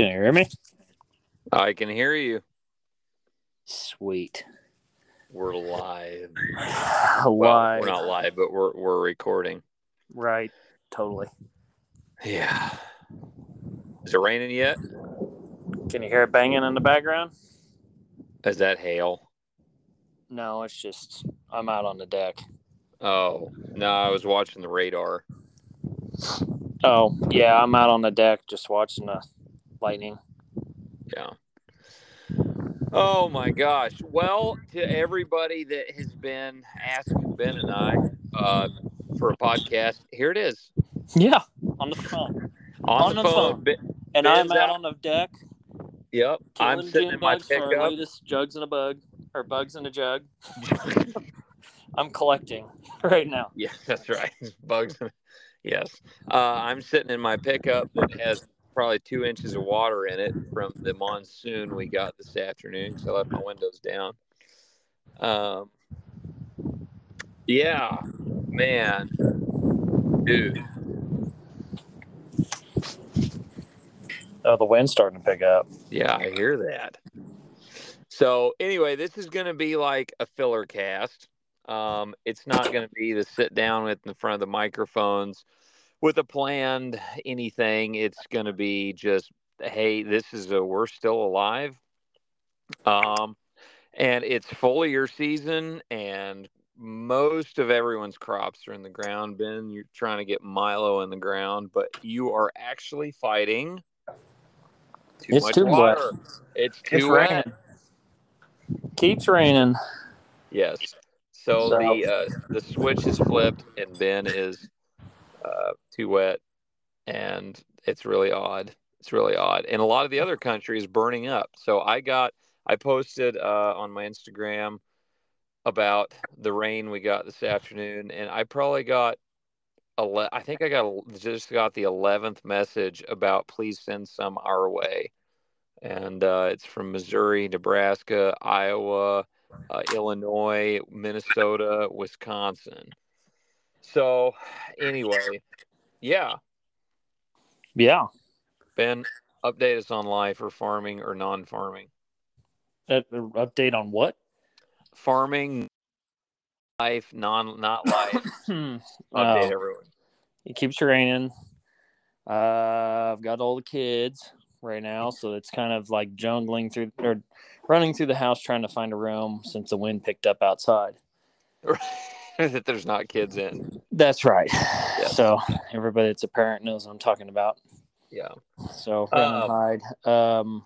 Can you hear me? I can hear you. Sweet. We're live. live. Well, we're not live, but we're we're recording. Right. Totally. Yeah. Is it raining yet? Can you hear it banging in the background? Is that hail? No, it's just I'm out on the deck. Oh no, I was watching the radar. Oh, yeah, I'm out on the deck just watching the lightning. Yeah. Oh my gosh. Well, to everybody that has been asking Ben and I uh, for a podcast, here it is Yeah, on the phone. on, On the, the phone. phone. Ben- And Ben's I'm out out. on the deck. yep, I'm sitting in my bugs for pickup. latest jugs in a bug or bugs in a jug. I'm collecting right now. Yes, that's right. Bugs. yes. Uh, I'm sitting in my pickup that has probably two inches of water in it from the monsoon we got this afternoon because I left my windows down. Um, yeah, man, dude. Oh, the wind's starting to pick up. Yeah, I hear that. So anyway, this is going to be like a filler cast. Um, it's not going to be the sit down with in front of the microphones with a planned anything. It's going to be just, hey, this is a we're still alive. Um, and it's foliar season, and most of everyone's crops are in the ground. Ben, you're trying to get Milo in the ground, but you are actually fighting too It's much too wet. water. It's too It's wet. raining. Keeps raining. Yes. So, So- the uh, the switch is flipped, and Ben is uh, too wet, and it's really odd. It's really odd, and a lot of the other countries burning up. So I got I posted uh, on my Instagram about the rain we got this afternoon, and I probably got ele- I think I got just got the eleventh message about please send some our way, and uh, it's from Missouri, Nebraska, Iowa uh, Illinois, Minnesota, Wisconsin. So, anyway, yeah, Yeah. Ben, update us on life or farming or non-farming. Uh, update on what? Farming, life, non not life. Hmm. Update Oh. everyone. It keeps raining. Uh, I've got all the kids right now, so it's kind of like jungling through or running through the house trying to find a room since the wind picked up outside. that there's not kids in. That's right. Yes. So everybody that's a parent knows what I'm talking about. Yeah. So Um, hide. Um,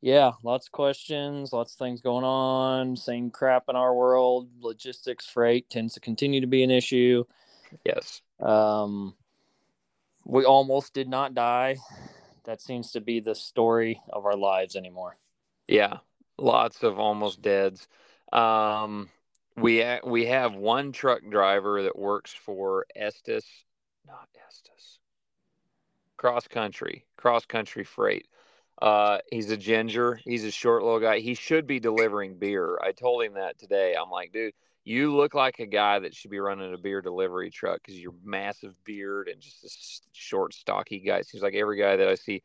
yeah, lots of questions, lots of things going on. Same crap in our world. Logistics, freight tends to continue to be an issue. Yes. Um, we almost did not die. That seems to be the story of our lives anymore. Yeah. Lots of almost deads. Um, we we have one truck driver that works for Estes, not Estes, cross country, cross country freight. Uh, he's a ginger. He's a short little guy. He should be delivering beer. I told him that today. I'm like, dude, you look like a guy that should be running a beer delivery truck because you're massive beard and just this short, stocky guy. Seems like every guy that I see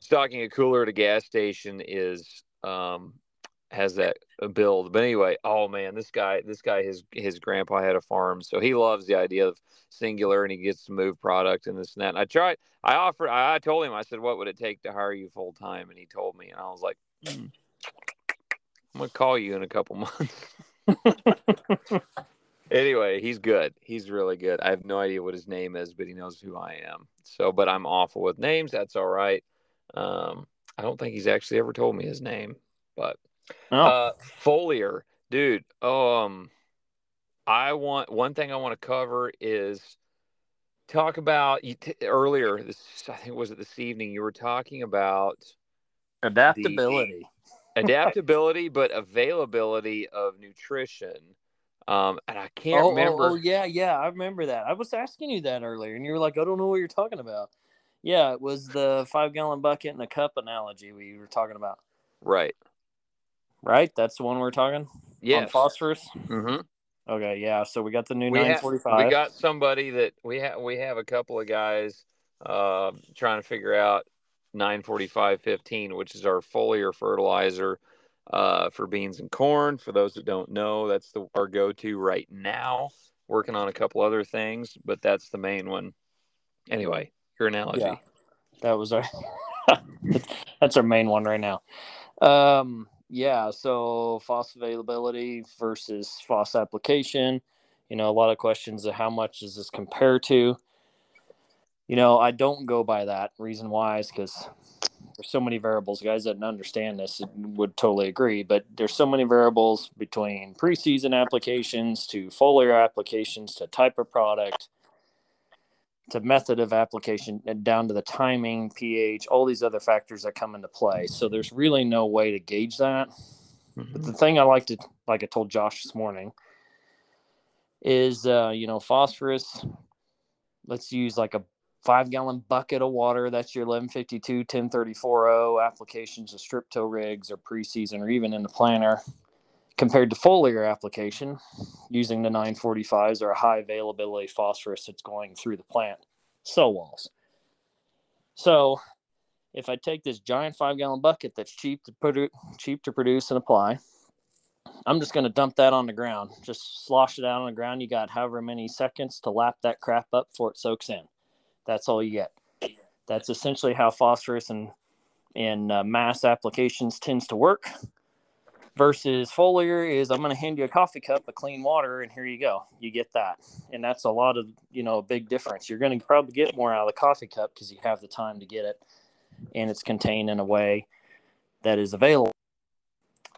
stocking a cooler at a gas station is um has that build. But anyway, oh man, this guy, this guy, his his grandpa had a farm, so he loves the idea of singular, and he gets to move product and this and that. And I tried, I offered, I, I told him, I said, what would it take to hire you full time? And he told me, and I was like, "Hmm, I'm gonna call you in a couple months. anyway, he's good. He's really good. I have no idea what his name is, but he knows who I am. So, but I'm awful with names. That's all right. Um, I don't think he's actually ever told me his name, but Oh, uh, foliar, dude. Um, I want one thing I want to cover is talk about you t- earlier. This I think was it this evening. You were talking about adaptability. adaptability, but availability of nutrition. Um, and I can't Oh, oh, remember. oh, yeah, yeah, I remember that. I was asking you that earlier, and you were like, "I don't know what you're talking about." Yeah, it was the five gallon bucket and the cup analogy we were talking about, Right. Right? That's the one we're talking Yeah phosphorus. hmm Okay, yeah. So we got the new We, ha- 945. we got somebody that we have. We have a couple of guys uh, trying to figure out 94515, which is our foliar fertilizer uh, for beans and corn. For those that don't know, that's the, our go to right now. Working on a couple other things, but that's the main one. Anyway, your analogy. Yeah, that was our that's our main one right now. Um, yeah, so phos availability versus phos application. You know, a lot of questions of how much does this compare to? You know, I don't go by that. Reason why is because there's so many variables. Guys that understand this would totally agree, but there's so many variables between preseason applications to foliar applications to type of product to method of application and down to the timing, pH, all these other factors that come into play. So there's really no way to gauge that. Mm-hmm. But the thing I like to, like I told Josh this morning, is uh, you know phosphorus. Let's use like a five gallon bucket of water. That's your 1152, 1034 applications of strip till rigs or preseason or even in the planter compared to foliar application using the 945s or a high availability phosphorus that's going through the plant cell walls. So if I take this giant five gallon bucket that's cheap to put cheap to produce and apply, I'm just going to dump that on the ground. Just slosh it out on the ground. You got however many seconds to lap that crap up before it soaks in. That's all you get. That's essentially how phosphorus and in uh, mass applications tends to work versus foliar is I'm going to hand you a coffee cup of clean water and here you go. You get that. And that's a lot of, you know, a big difference. You're going to probably get more out of the coffee cup because you have the time to get it and it's contained in a way that is available.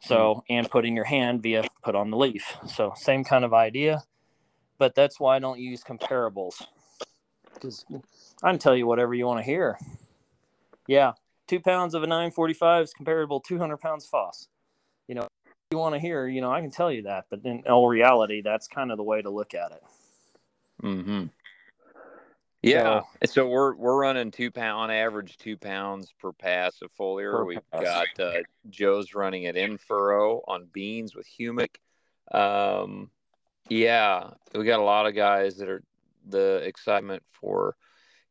So, hmm. and put in your hand via put on the leaf. So, same kind of idea, but that's why I don't use comparables because I can tell you whatever you want to hear. Yeah, two pounds of a 945 is comparable 200 pounds phos you know, you want to hear, you know, I can tell you that, but in all reality, that's kind of the way to look at it. Hmm. Yeah. So, so, we're we're running two pound on average two pounds per pass of foliar. Per We've pass. got uh, Joe's running it in furrow on beans with humic. Um, yeah, we got a lot of guys that are the excitement for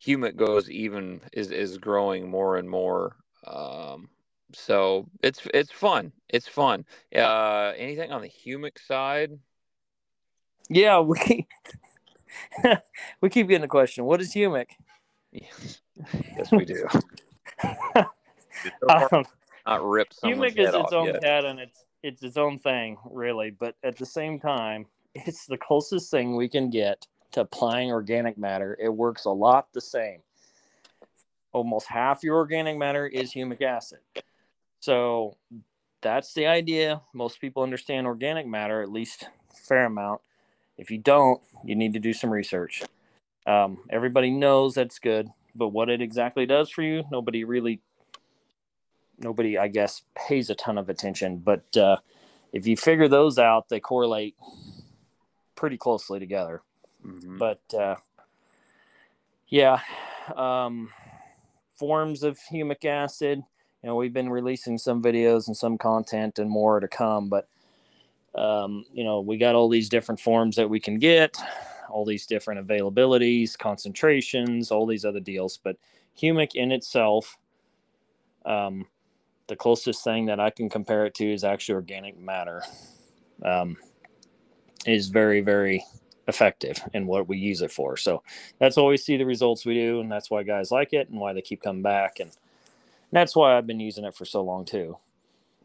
humic goes even is is growing more and more. Um, so it's it's fun. It's fun. Uh, anything on the humic side? Yeah, we we keep getting the question. What is humic? Yes, yes we do. um, not rip humic is its own yet. cat and it's it's its own thing, really. But at the same time, it's the closest thing we can get to applying organic matter. It works a lot the same. Almost half your organic matter is humic acid. So that's the idea. Most people understand organic matter, at least fair amount. If you don't, you need to do some research. Um, everybody knows that's good, but what it exactly does for you, nobody really, nobody, I guess, pays a ton of attention. But uh, if you figure those out, they correlate pretty closely together. Mm-hmm. But uh, yeah, um, forms of humic acid you know we've been releasing some videos and some content and more to come but um, you know we got all these different forms that we can get all these different availabilities concentrations all these other deals but humic in itself um, the closest thing that i can compare it to is actually organic matter um, is very very effective in what we use it for. So that's why we see the results we do and that's why guys like it and why they keep coming back and that's why I've been using it for so long too.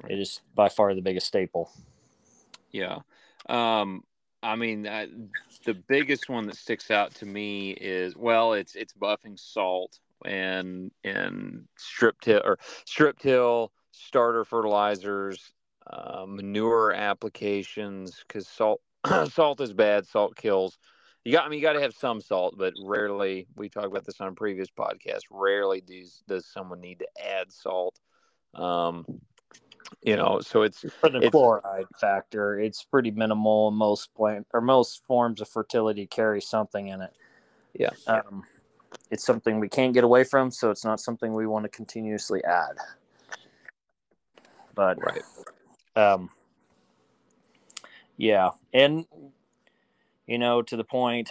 It is by far the biggest staple. Yeah. Um, I mean, I, the biggest one that sticks out to me is well, it's it's buffing salt and and strip till or strip till starter fertilizers, uh, manure applications because salt salt is bad. Salt kills you got I mean you got to have some salt, but rarely we talked about this on previous podcast. Rarely does does someone need to add salt. Um, you know, so it's for the it's, chloride factor. It's pretty minimal. Most plant or most forms of fertility carry something in it. Yeah. Um, it's something we can't get away from, so it's not something we want to continuously add. But right. Um, yeah, and you know, to the point.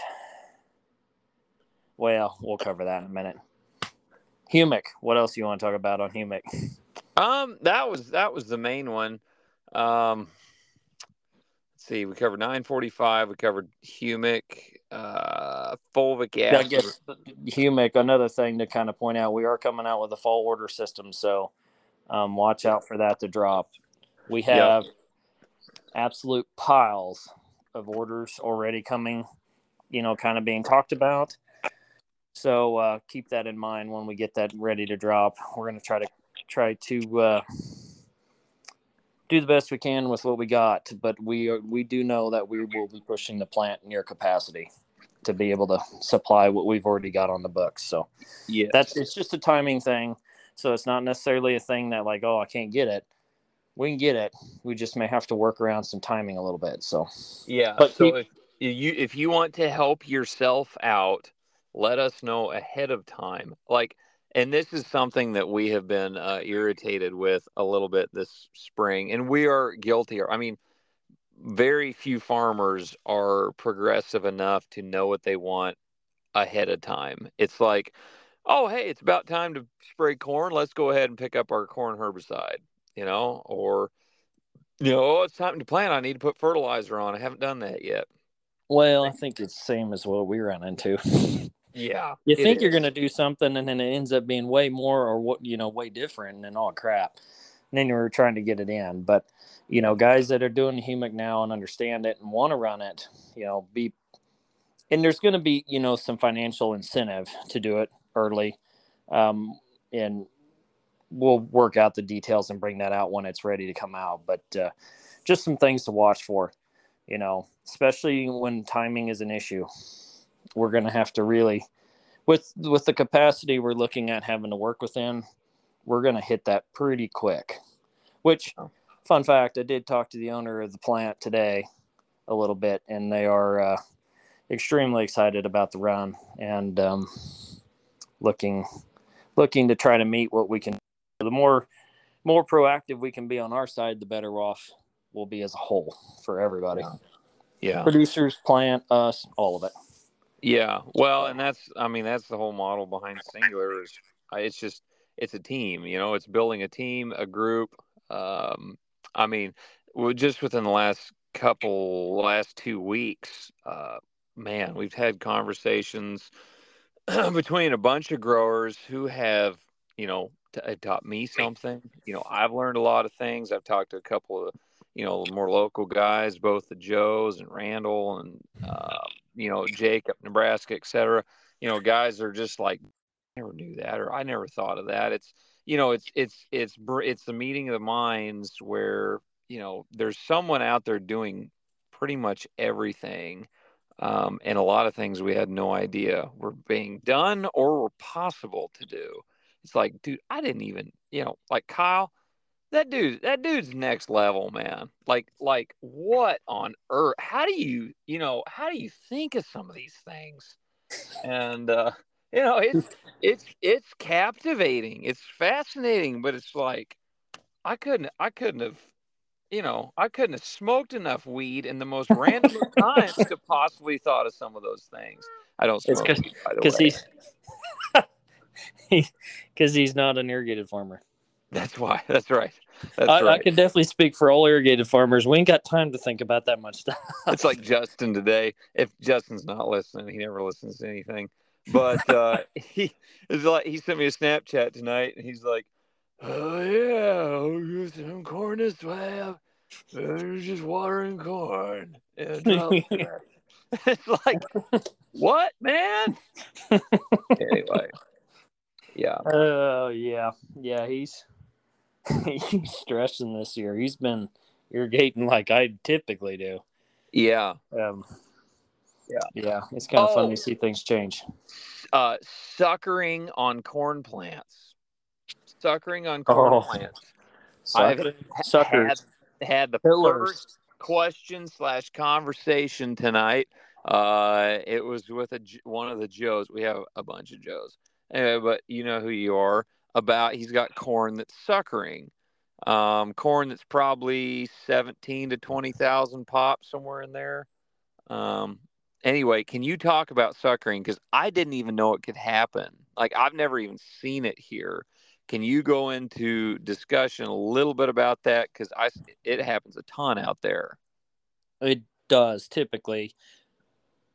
Well, we'll cover that in a minute. Humic. What else you want to talk about on Humic? Um, that was that was the main one. Um, let's see, we covered 945. We covered humic, uh, fulvic acid. I guess Humic. Another thing to kind of point out, we are coming out with a fall order system, so um, watch out for that to drop. We have yep. absolute piles of orders already coming. You know, kind of being talked about. So uh, keep that in mind when we get that ready to drop. We're going to try to try to uh, do the best we can with what we got, but we are, we do know that we will be pushing the plant near capacity to be able to supply what we've already got on the books. So yeah, that's it's just a timing thing. So it's not necessarily a thing that like oh I can't get it. We can get it. We just may have to work around some timing a little bit. So yeah, but so if you if you want to help yourself out, let us know ahead of time. Like and this is something that we have been uh, irritated with a little bit this spring, and we are guilty. I mean, very few farmers are progressive enough to know what they want ahead of time. It's like, oh, hey, it's about time to spray corn. Let's go ahead and pick up our corn herbicide, you know, or, you know, oh, it's time to plant. I need to put fertilizer on. I haven't done that yet. Well, I think it's the same as what we run into. Yeah. You think you're going to do something and then it ends up being way more or what, you know, way different and all crap. And then you're trying to get it in. But, you know, guys that are doing humic now and understand it and want to run it, you know, be, and there's going to be, you know, some financial incentive to do it early. Um, and we'll work out the details and bring that out when it's ready to come out. But uh, just some things to watch for, you know, especially when timing is an issue we're going to have to really with with the capacity we're looking at having to work within we're going to hit that pretty quick which fun fact i did talk to the owner of the plant today a little bit and they are uh, extremely excited about the run and um, looking looking to try to meet what we can the more more proactive we can be on our side the better off we'll be as a whole for everybody. Yeah. Producers plant us all of it. Yeah, well, and that's I mean that's the whole model behind Singular is it's just it's a team, you know, it's building a team, a group. Um, I mean, just within the last couple last two weeks, uh, man, we've had conversations between a bunch of growers who have, you know, t- taught me something. You know, I've learned a lot of things. I've talked to a couple of, you know, more local guys, both the Joes and Randall and uh, you know Jake up Nebraska, etc. You know, guys are just like never knew that or I never thought of that. It's you know, it's it's it's it's the meeting of the minds where you know there's someone out there doing pretty much everything. Um, and a lot of things we had no idea were being done or were possible to do. It's like, dude, I didn't even, you know, like Kyle, that dude that dude's next level man. Like like what on earth? How do you you know how do you think of some of these things? And uh you know it's it's it's captivating. It's fascinating but it's like i couldn't i couldn't have you know i couldn't have smoked enough weed in the most random times to possibly thought of some of those things. I don't smoke because he's because he's not an irrigated farmer that's why. That's right. That's I, right. I can definitely speak for all irrigated farmers. We ain't got time to think about that much stuff. It's like Justin today. If Justin's not listening, he never listens to anything. But uh, he is like he sent me a Snapchat tonight, and he's like, "Oh yeah, some corn as well. They're just watering corn." it's like, what, man? anyway, yeah. Oh uh, yeah, yeah. He's he's stressing this year. He's been irrigating like I typically do. Yeah. Um, yeah. Yeah. It's kind of oh, fun to see things change. Uh, suckering on corn plants. Suckering on corn oh, plants. I've suckers. Had, had the Pillars. first question slash conversation tonight. Uh, it was with a one of the Joes. We have a bunch of Joes, uh, but you know who you are about he's got corn that's suckering. Um, corn that's probably 17 to 20,000 pops somewhere in there. Um, anyway, can you talk about suckering? Because I didn't even know it could happen. like I've never even seen it here. Can you go into discussion a little bit about that? Because I it happens a ton out there. It does typically.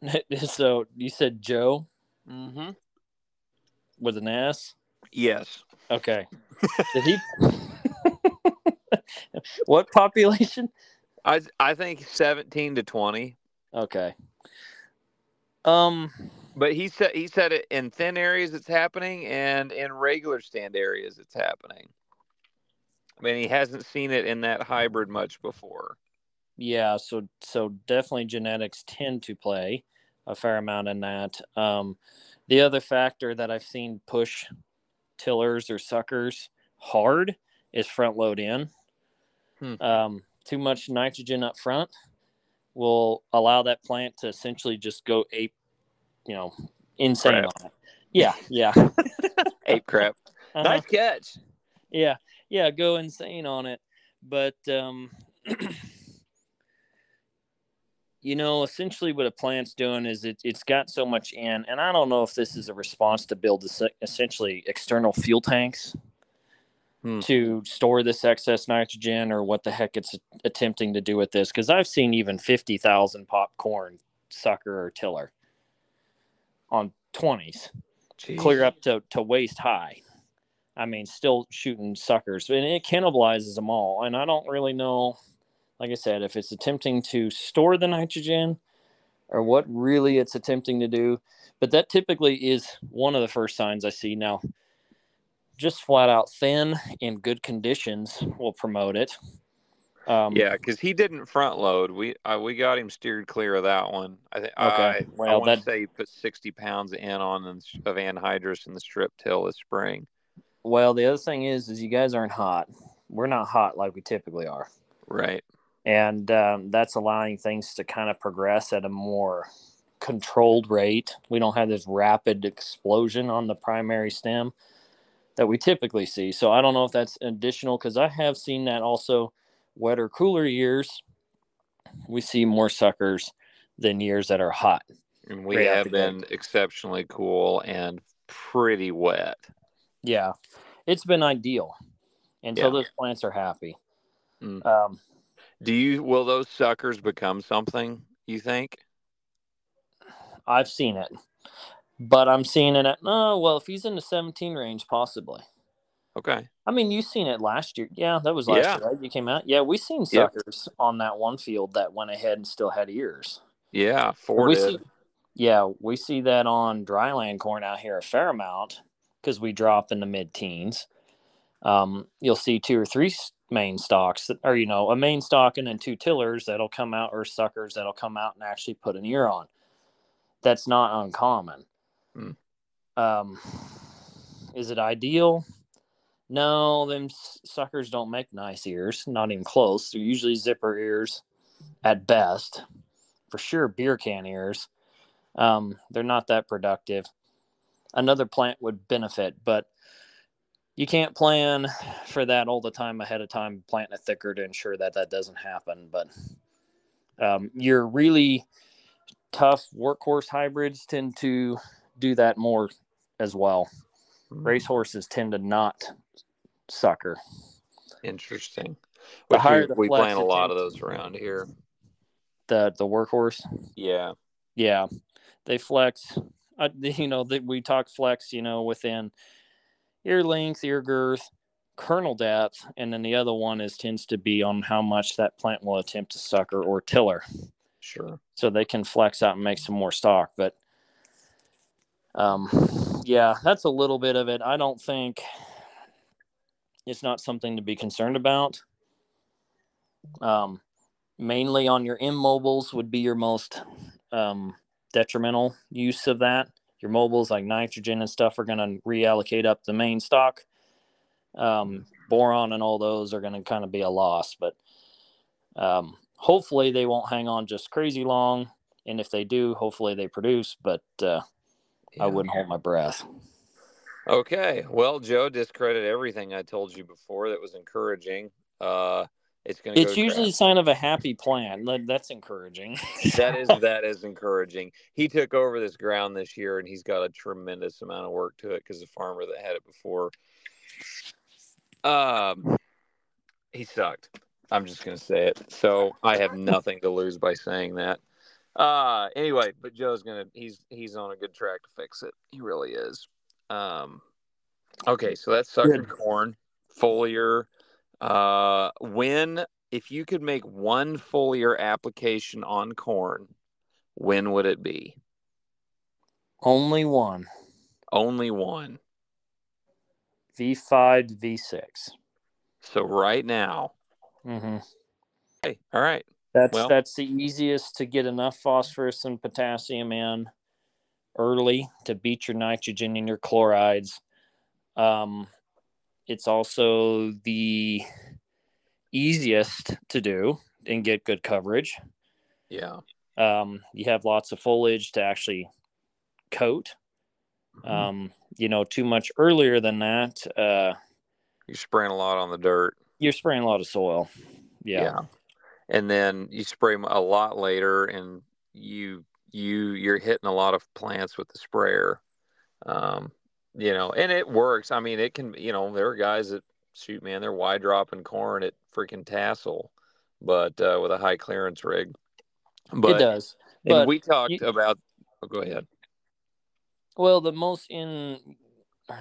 so you said Joe Mm-hmm. With an S. Yes. Okay. Did he? what population? I I think seventeen to twenty. Okay. Um. But he said he said it in thin areas it's happening and in regular stand areas it's happening. I mean he hasn't seen it in that hybrid much before. Yeah. So so definitely genetics tend to play a fair amount in that. Um, the other factor that I've seen push tillers or suckers hard is front load in. Hmm. Um, too much nitrogen up front will allow that plant to essentially just go ape, you know, insane on it. Yeah, yeah. Ape crap. Uh-huh. Nice catch. Yeah, yeah, go insane on it. But um you know, essentially what a plant's doing is it, it's got so much in, and I don't know if this is a response to build this, essentially external fuel tanks Hmm. to store this excess nitrogen, or what the heck it's attempting to do with this. Because I've seen even fifty thousand popcorn sucker or tiller on twenties clear up to, to waist high. I mean, still shooting suckers, and it cannibalizes them all. And I don't really know, like I said, if it's attempting to store the nitrogen or what really it's attempting to do. But that typically is one of the first signs I see. Now, just flat out thin in good conditions will promote it. Um, Yeah, because he didn't front load. We uh, we got him steered clear of that one. I think. Okay, I, I well, to that- say he put sixty pounds in on the, of anhydrous in the strip till this spring. Well, the other thing is, is you guys aren't hot. We're not hot like we typically are. Right. And um, that's allowing things to kind of progress at a more controlled rate. We don't have this rapid explosion on the primary stem that we typically see. So I don't know if that's additional because I have seen that also wetter, cooler years. We see more suckers than years that are hot. And we Right have the been exceptionally cool and pretty wet. Yeah, it's been ideal until Yeah. those plants are happy. Mm. Um, Do you will those suckers become something? You think? I've seen it, but I'm seeing it at oh well, if he's in the 17 range, possibly. Okay. I mean, you seen it last year. Yeah, that was last Yeah. year, right? You came out. Yeah, we seen suckers on that one field that went ahead and still had ears. Yeah, four we did. see, yeah, we see that on dryland corn out here a fair amount because we drop in the mid teens. Um, you'll see two or three main stalks, that, or you know, a main stalk and then two tillers that'll come out, or suckers that'll come out and actually put an ear on. That's not uncommon. Hmm. Um, is it ideal? No, them suckers don't make nice ears, not even close. They're usually zipper ears at best. For sure, beer can ears. Um, they're not that productive. Another plant would benefit, but you can't plan for that all the time ahead of time, planting it thicker to ensure that that doesn't happen. But um, your really tough workhorse hybrids tend to do that more as well. Hmm. Racehorses tend to not sucker. Interesting. The higher we, the we plant a lot of those around here. The the workhorse, Yeah. yeah, they flex. Uh, you know, that we talk flex. You know, within ear length, ear girth, kernel depth, and then the other one is tends to be on how much that plant will attempt to sucker or tiller. Sure. so they can flex out and make some more stalk. But um, yeah, that's a little bit of it. I don't think it's not something to be concerned about. Um, mainly on your immobiles would be your most um, detrimental use of that. Your mobiles like nitrogen and stuff are going to reallocate up the main stalk. Um, boron and all those are going to kind of be a loss, but um, hopefully they won't hang on just crazy long. And if they do, hopefully they produce, but uh, Yeah. I wouldn't hold my breath. Okay. Well, Joe discredit everything I told you before that was encouraging. Uh, it's going to. It's usually a sign of a happy plant. That's encouraging. that is that is encouraging. He took over this ground this year, and he's got a tremendous amount of work to it because the farmer that had it before, um, he sucked. I'm just going to say it. So I have nothing to lose by saying that. Uh anyway, but Joe's gonna he's he's on a good track to fix it. He really is. Um okay, so that's sucking corn, foliar. Uh when if you could make one foliar application on corn, when would it be? Only one. Only one. V5 V6. So right now. Mm-hmm. Hey, all right. That's well, that's the easiest to get enough phosphorus and potassium in early to beat your nitrogen and your chlorides. Um, it's also the easiest to do and get good coverage. Yeah. Um, you have lots of foliage to actually coat. Mm-hmm. Um, you know, too much earlier than that, uh, you're spraying a lot on the dirt. You're spraying a lot of soil. Yeah. yeah and then you spray them a lot later and you you you're hitting a lot of plants with the sprayer um you know and it works i mean it can you know there are guys that shoot man they're wide dropping corn at freaking tassel but uh, with a high clearance rig but it does and we talked you, about oh, go ahead well the most in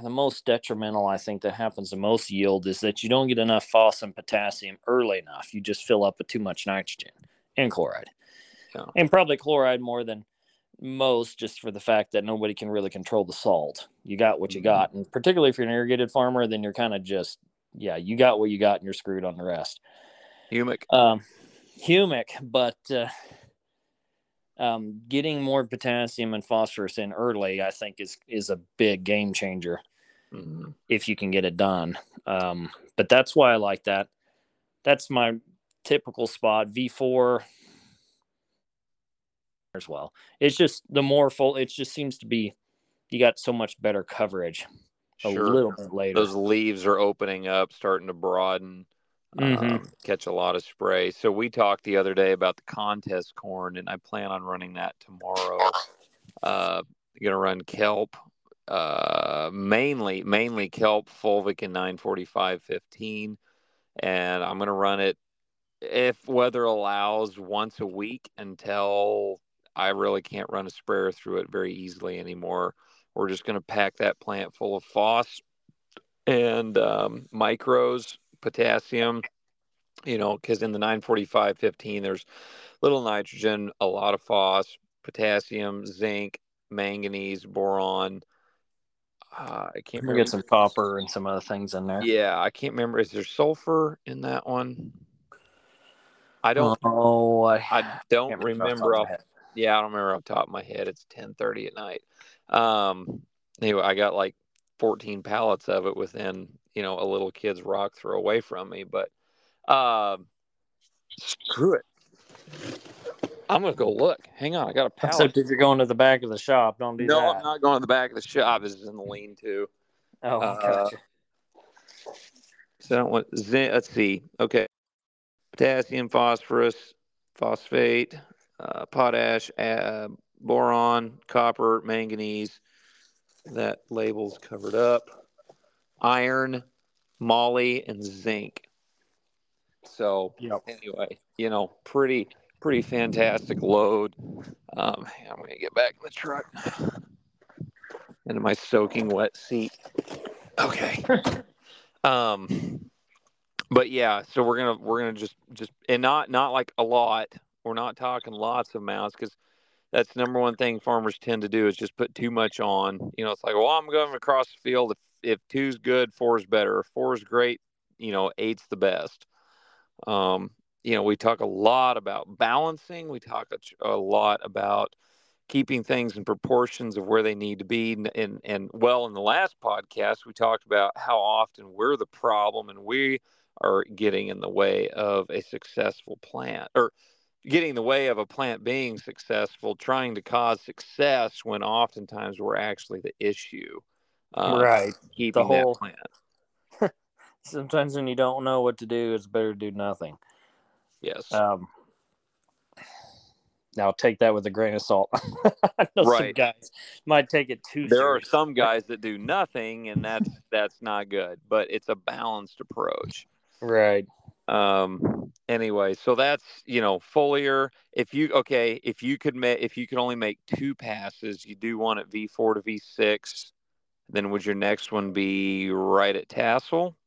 the most detrimental I think that happens the most yield is that you don't get enough phos and potassium early enough. You just fill up with too much nitrogen and chloride. Yeah. And probably chloride more than most just for the fact that nobody can really control the salt. You got what you mm-hmm. got. And particularly if you're an irrigated farmer, then you're kind of just, yeah, you got what you got and you're screwed on the rest. Humic. Um, humic, but uh, um, getting more potassium and phosphorus in early, I think, is is a big game changer mm-hmm. if you can get it done. Um, but that's why I like that. That's my typical spot. V four as well. It's just the more full. It just seems to be you got so much better coverage a sure. little bit later. Those leaves are opening up, starting to broaden mm-hmm. um, catch a lot of spray. So we talked the other day about the contest corn, and I plan on running that tomorrow. Uh, going to run kelp, uh, mainly mainly kelp, fulvic, and 94515, and I'm going to run it if weather allows once a week until I really can't run a sprayer through it very easily anymore. We're just going to pack that plant full of phos and um, micros potassium, you know, because in the 945 15, there's little nitrogen, a lot of phos, potassium, zinc, manganese, boron. Uh, I can't remember. get some copper and some other things in there. Yeah, I can't remember. Is there sulfur in that one? I don't. Oh, I, I don't remember. Off, yeah, I don't remember off the top of my head. It's ten thirty at night. Um. Anyway, I got like fourteen pallets of it within you know a little kid's rock throw away from me. But uh, screw it. I'm gonna go look. Hang on, I got a pallet. Except if you're going to the back of the shop, don't do no, that. No, I'm not going to the back of the shop. This is in the lean-to. Oh, uh, gotcha. So I don't want. Let's see. Okay, potassium, phosphorus, phosphate, uh, potash, uh, boron, copper, manganese. That label's covered up iron, moly, and zinc. So yep. anyway, you know, pretty pretty fantastic load. Um, I'm gonna get back in the truck into my soaking wet seat. Okay. um, but yeah, so we're gonna we're gonna just just and not not like a lot. We're not talking lots of mouths because that's the number one thing farmers tend to do is just put too much on. You know, it's like, well, I'm going across the field. If if two's good, four's better. If four's great, you know, eight's the best. Um, you know, we talk a lot about balancing. We talk a, a, lot about keeping things in proportions of where they need to be. And, and, and well, in the last podcast, we talked about how often we're the problem and we are getting in the way of a successful plant or getting in the way of a plant being successful, trying to cause success when oftentimes we're actually the issue uh, right keeping the whole, that plant. sometimes when you don't know what to do, it's better to do nothing. Yes. Um, now take that with a grain of salt. I know some Right. guys might take it too. there are some guys that do nothing, and that's that's not good. But it's a balanced approach. right. Um. Anyway, so that's you know foliar. If you okay, if you could make if you could only make two passes, you do one at V four to V six. Then would your next one be right at tassel?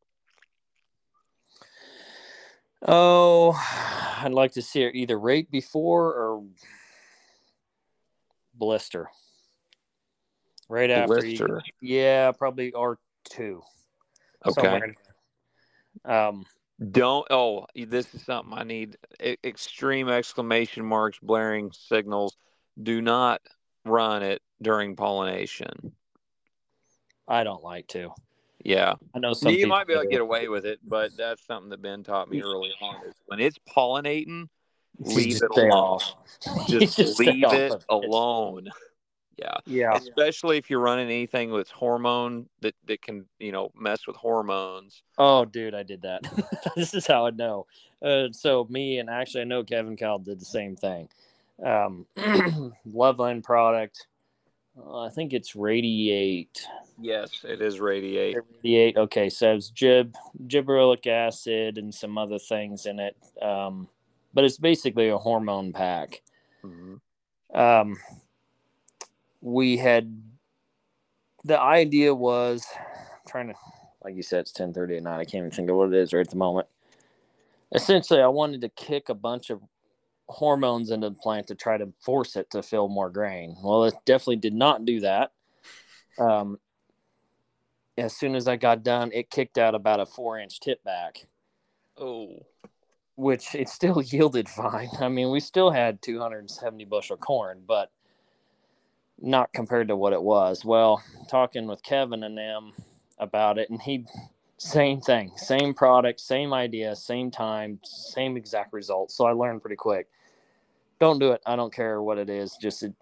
Oh, I'd like to see it either rate before or blister. Right after you, Blister. yeah, probably R two. Okay. Um, Don't. Oh, this is something I need. Extreme exclamation marks, blaring signals. Do not run it during pollination. I don't like to. Yeah. I know some. you might be able to get away with it, but that's something that Ben taught me early on. When it's pollinating, leave just it alone. off. Just, stay leave it. alone. Yeah. Yeah. Especially if you're running anything that's hormone that, that can, you know, mess with hormones. Oh, dude, I did that. this is how I know. Uh, so me and actually I know Kevin Kyle did the same thing. Um, Loveland product. Uh, I think it's Radiate. Yes, it is radiate. Radiate. Okay, so it's gib, gibberellic acid and some other things in it. Um, but it's basically a hormone pack. Mhm. um, we had the idea was trying to like you said it's 10 30 at night. I can't even think of what it is right at the moment. Essentially i wanted to kick a bunch of hormones into the plant to try to force it to fill more grain. Well it definitely did not do that. Um, as soon as i got done it kicked out about a four inch tip back Oh, which it still yielded fine. I mean, we still had 270 bushel corn, but not compared to what it was. Well, talking with Kevin and them about it, and he, same thing, same product, same idea, same time, same exact results. So I learned pretty quick. Don't do it. I don't care what it is. Just it,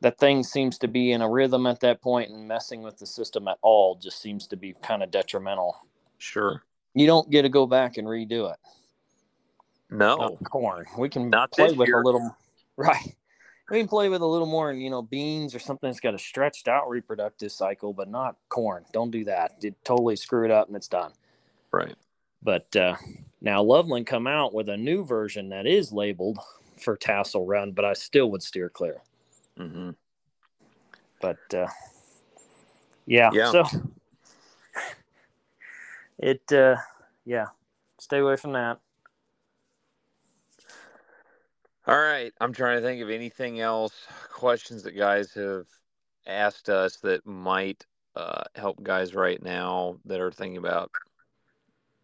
that thing seems to be in a rhythm at that point, and messing with the system at all just seems to be kind of detrimental. sure. You don't get to go back and redo it. No. not corn. We can Not play with year. a little, right? We can play with a little more, you know, beans or something that's got a stretched out reproductive cycle, but not corn. Don't do that. It totally screw it up and it's done. Right. But uh, now Loveland come out with a new version that is labeled for tassel run, but I still would steer clear. hmm But uh, yeah, Yeah. so it, uh, yeah, stay away from that. All right. I'm trying to think of anything else, questions that guys have asked us that might uh, help guys right now that are thinking about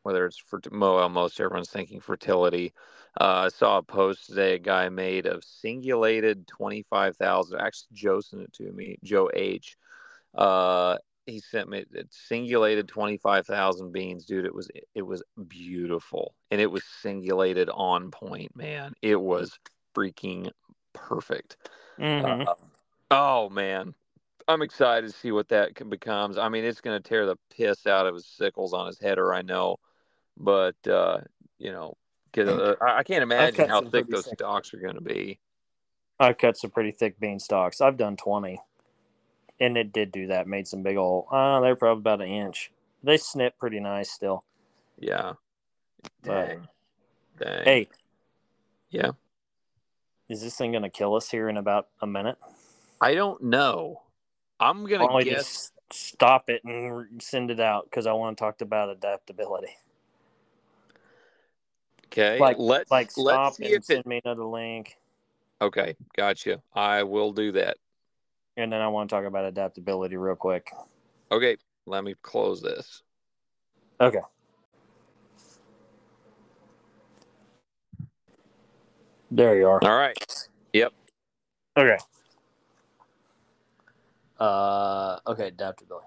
whether it's for well, most everyone's thinking fertility. Uh, I saw a post today a guy made of singulated 25,000. Actually, Joe sent it to me, Joe H. Uh, he sent me it singulated 25,000 beans, dude. It was it was beautiful and it was singulated on point, man. It was freaking perfect. Mhm. Uh, oh man, I'm excited to see what that can- becomes. I mean, it's going to tear the piss out of his sickles on his header, I know, but uh, you know, 'cause, uh, I I can't imagine how thick those thick. stalks are going to be. i've cut some pretty thick bean stalks. I've done 20. And it did do that. Made some big old, uh, they're probably about an inch. They snip pretty nice still. Yeah. But- Dang. Dang. Hey, Yeah. is this thing going to kill us here in about a minute? I don't know. I'm gonna guess. just stop it and send it out? Because I want to talk about adaptability. Okay, like- let's Like, stop let's see and if it. send me another link. Okay, gotcha. I will do that. And then I want to talk about adaptability real quick. Okay, let me close this. Okay. There you are. All right. Yep. Okay. Uh, okay, adaptability.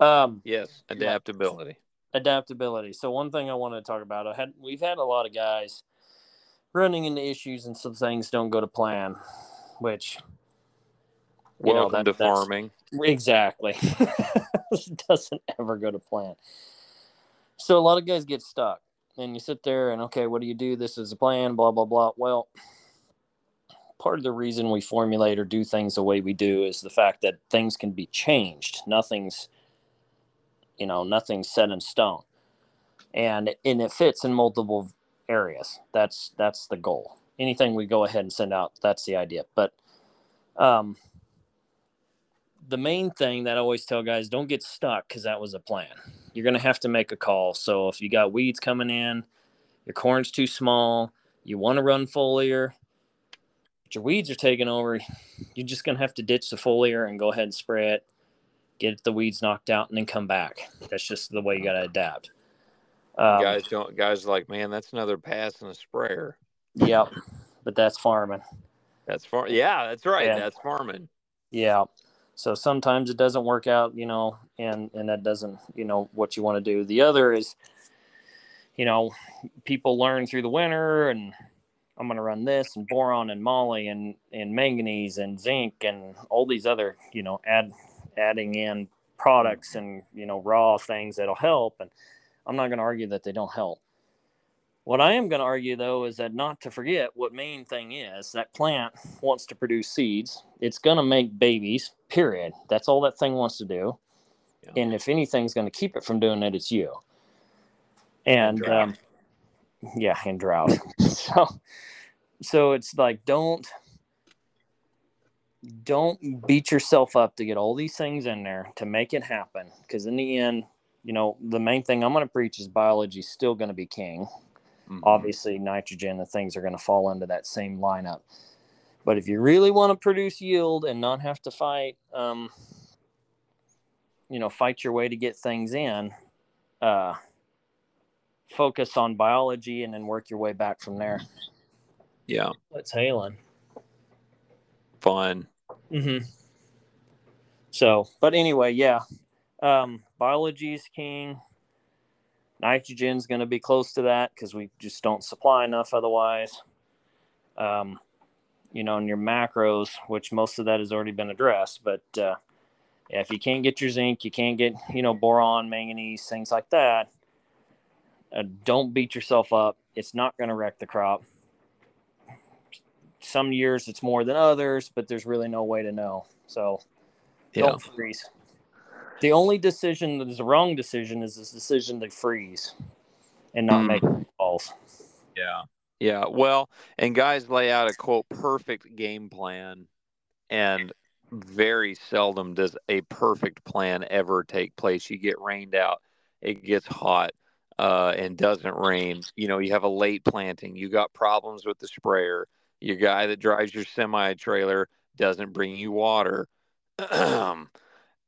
Um, Yes, adaptability. adaptability. So one thing I want to talk about, I had we've had a lot of guys running into issues and some things don't go to plan, which you know, Welcome that- to farming. exactly doesn't ever go to plan. So a lot of guys get stuck. and you sit there and okay, what do you do? This is a plan, blah blah blah. Well, part of the reason we formulate or do things the way we do is the fact that things can be changed. Nothing's you know, nothing's set in stone. And and it fits in multiple areas. That's that's the goal. Anything we go ahead and send out, that's the idea. But um the main thing that I always tell guys don't get stuck because that was a plan. You're going to have to make a call. So if you got weeds coming in, your corn's too small, you want to run foliar, but your weeds are taking over, you're just going to have to ditch the foliar and go ahead and spray it, get the weeds knocked out, and then come back. That's just the way you got to adapt. Um, guys don't. Guys like, man, that's another pass in a sprayer. Yep, but that's farming. That's far. Yeah, that's right. Yeah. That's farming. Yeah. So sometimes it doesn't work out, you know, and and that doesn't, you know, what you want to do. The other is, you know, people learn through the winter, and I'm going to run this and boron and moly and and manganese and zinc and all these other, you know, add adding in products and you know raw things that'll help. And I'm not going to argue that they don't help. What I am going to argue, though, is that not to forget what main thing is that plant wants to produce seeds. It's going to make babies, period. That's all that thing wants to do. Yeah. And if anything's going to keep it from doing it, it's you. And, and um, yeah, and drought. so, so it's like, don't, don't beat yourself up to get all these things in there to make it happen. Because in the end, you know, the main thing I'm going to preach is biology is still going to be king Mm-hmm. Obviously, nitrogen and things are going to fall into that same lineup. But if you really want to produce yield and not have to fight, um, you know, fight your way to get things in, uh, focus on biology and then work your way back from there. Yeah. What's hailing? Fun. Mm-hmm. So, but anyway, yeah. Um, biology is king. Nitrogen's going to be close to that because we just don't supply enough otherwise. Um, you know, in your macros, which most of that has already been addressed, but uh, yeah, if you can't get your zinc, you can't get, you know, boron, manganese, things like that. Uh, don't beat yourself up. It's not going to wreck the crop. Some years it's more than others, but there's really no way to know. So yeah. don't freeze. The only decision that is a wrong decision is this decision to freeze and not mm. make calls. Yeah. Yeah. Well, and guys lay out a quote perfect game plan and very seldom does a perfect plan ever take place. You get rained out, it gets hot, uh, and doesn't rain. You know, you have a late planting, you got problems with the sprayer, your guy that drives your semi trailer doesn't bring you water.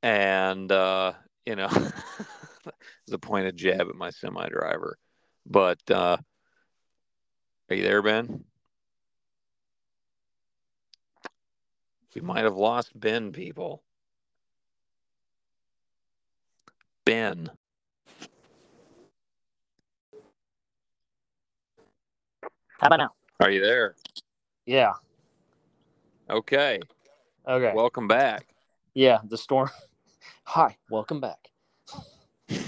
and uh, you know, it's a pointed jab at my semi driver. But uh, are you there, Ben? We might have lost Ben, people. Ben. How about now? Are you there? Yeah. Okay. Okay. Welcome back. Yeah, the storm. Hi, welcome back.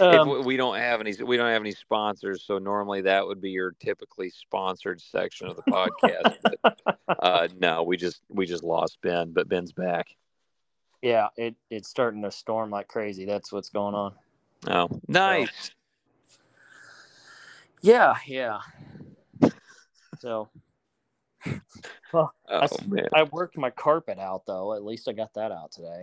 um, we don't have any, we don't have any sponsors, so normally that would be your typically sponsored section of the podcast. but, uh, no, we just we just lost Ben, but Ben's back. Yeah, it it's starting to storm like crazy. That's what's going on. Oh, nice. So, yeah, yeah. So well, oh, I, man. I worked my carpet out though. At least I got that out today.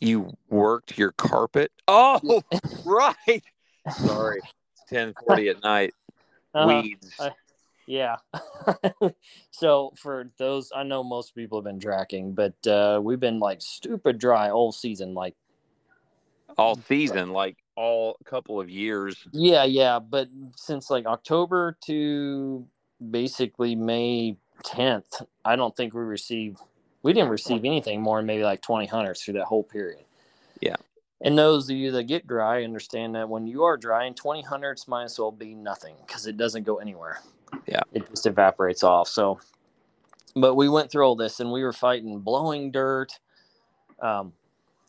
You worked your carpet? Oh, right. Sorry, it's ten forty at night. Uh, Weeds. I, yeah. so for those, I know most people have been tracking, but uh, we've been like stupid dry all season, like all season, like all couple of years. Yeah, yeah, but since like October to basically May 10th, I don't think we received, we didn't receive anything more than maybe like 20 hunters through that whole period. Yeah. And those of you that get dry understand that when you are dry, and 20 hundredths might as well be nothing because it doesn't go anywhere. Yeah. It just evaporates off. So, but we went through all this and we were fighting blowing dirt. Um,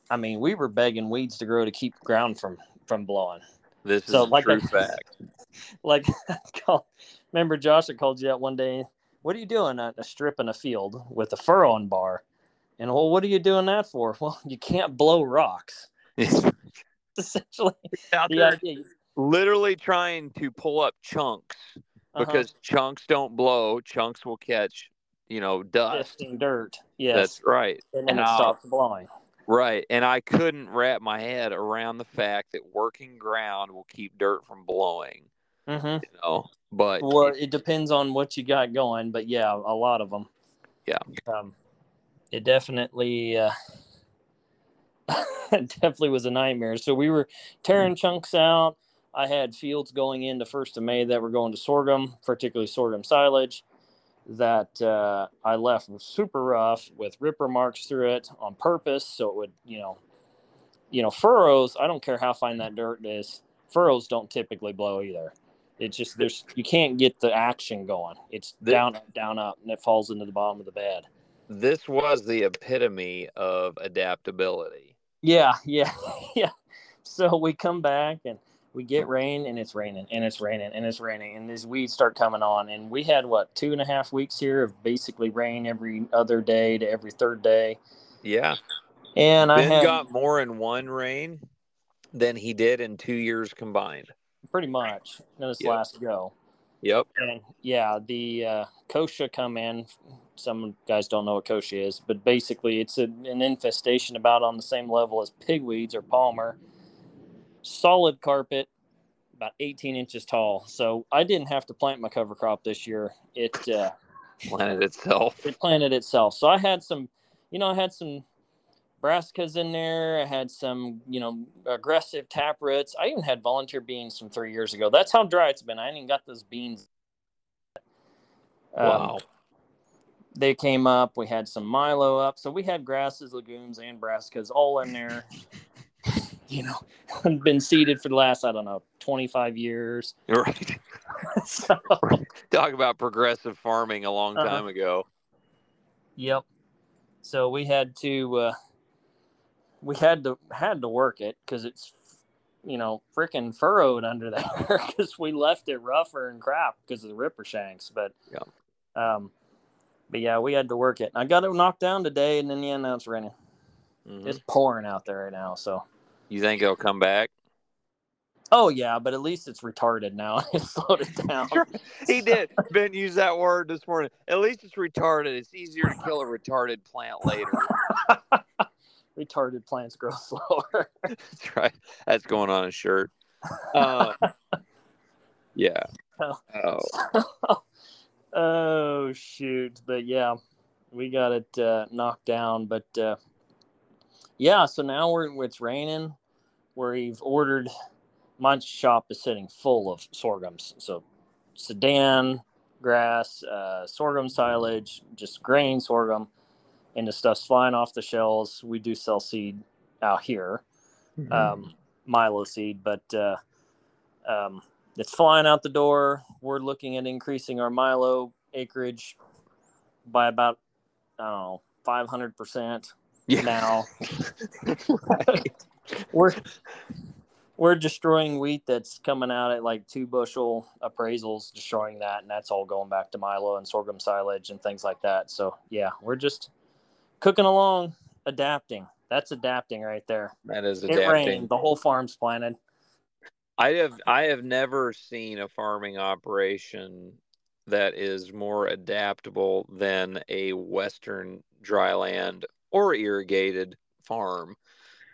I mean, we were begging weeds to grow to keep ground from from blowing. This is So, a like true I- fact. like I call- remember Josh had called you out one day. What are you doing a strip in a field with a furrow on bar? And well, what are you doing that for? Well, you can't blow rocks. Essentially, Out the there idea. literally trying to pull up chunks uh-huh, because chunks don't blow. Chunks will catch, you know, dust. sifting dirt. Yes, That's right. and then it Now- stops blowing. Right. And I couldn't wrap my head around the fact that working ground will keep dirt from blowing, hmm you know. But Well, it depends on what you got going, but yeah, a lot of them. Yeah. Um, it definitely, uh, it definitely was a nightmare. So we were tearing chunks out. I had fields going into first of May that were going to sorghum, particularly sorghum silage, that uh, I left super rough with ripper marks through it on purpose, so it would, you know, you know, furrows. I don't care how fine that dirt is. Furrows don't typically blow either. It's just there's you can't get the action going. It's The- down up, down up, and it falls into the bottom of the bed. this was the epitome of adaptability. Yeah, yeah, yeah. So we come back and we get rain, and it's raining, and it's raining, and it's raining, and these weeds start coming on. And we had what two and a half weeks here of basically rain every other day to every third day. Yeah. And I had got more in one rain than he did in two years combined. Pretty much in this Yep. last go. Yep. And yeah, the uh, kochia come in. Some guys don't know what kochia is, but basically it's a, an infestation about on the same level as pigweeds or palmer. Solid carpet, about 18 inches tall. So I didn't have to plant my cover crop this year. It uh, Planted itself. it planted itself. So I had some, you know, I had some brassicas in there. I had some, you know, aggressive taproots. I even had volunteer beans from three years ago. That's how dry it's been. I ain't even got those beans. Um, Wow. they came up. We had some Milo up. So we had grasses, legumes, and brassicas all in there. you know, been seeded for the last, I don't know, 25 years. Right. so, Talk about progressive farming a long Uh-huh. time ago. Yep. So we had to uh, we had to had to work it because it's you know freaking furrowed under there because we left it rougher and crap because of the ripper shanks. But Yeah. um, but yeah, we had to work it. I got it knocked down today, and then yeah, now it's raining. Mhm. It's pouring out there right now. So You think it'll come back? oh yeah, but at least it's retarded now. it slowed it down. He did. Ben used that word this morning. At least it's retarded. It's easier to kill a retarded plant later. Retarded plants grow slower. That's right. That's going on a shirt. Um, yeah. Oh. Oh. oh shoot but yeah we got it uh, knocked down but uh, yeah so now we're it's raining Where we've ordered my shop is sitting full of sorghums so sudan grass uh, sorghum silage just grain sorghum and the stuff's flying off the shelves we do sell seed out here um, Milo seed, but uh, um, it's flying out the door. We're looking at increasing our Milo acreage by about I don't know five hundred percent yeah. now. we're we're destroying wheat that's coming out at like two bushel appraisals, destroying that, and that's all going back to Milo and sorghum silage and things like that. So yeah, we're just cooking along, adapting. That's adapting right there. That is adapting. It rained. The whole farm's planted. I have I have never seen a farming operation that is more adaptable than a western dryland or irrigated farm.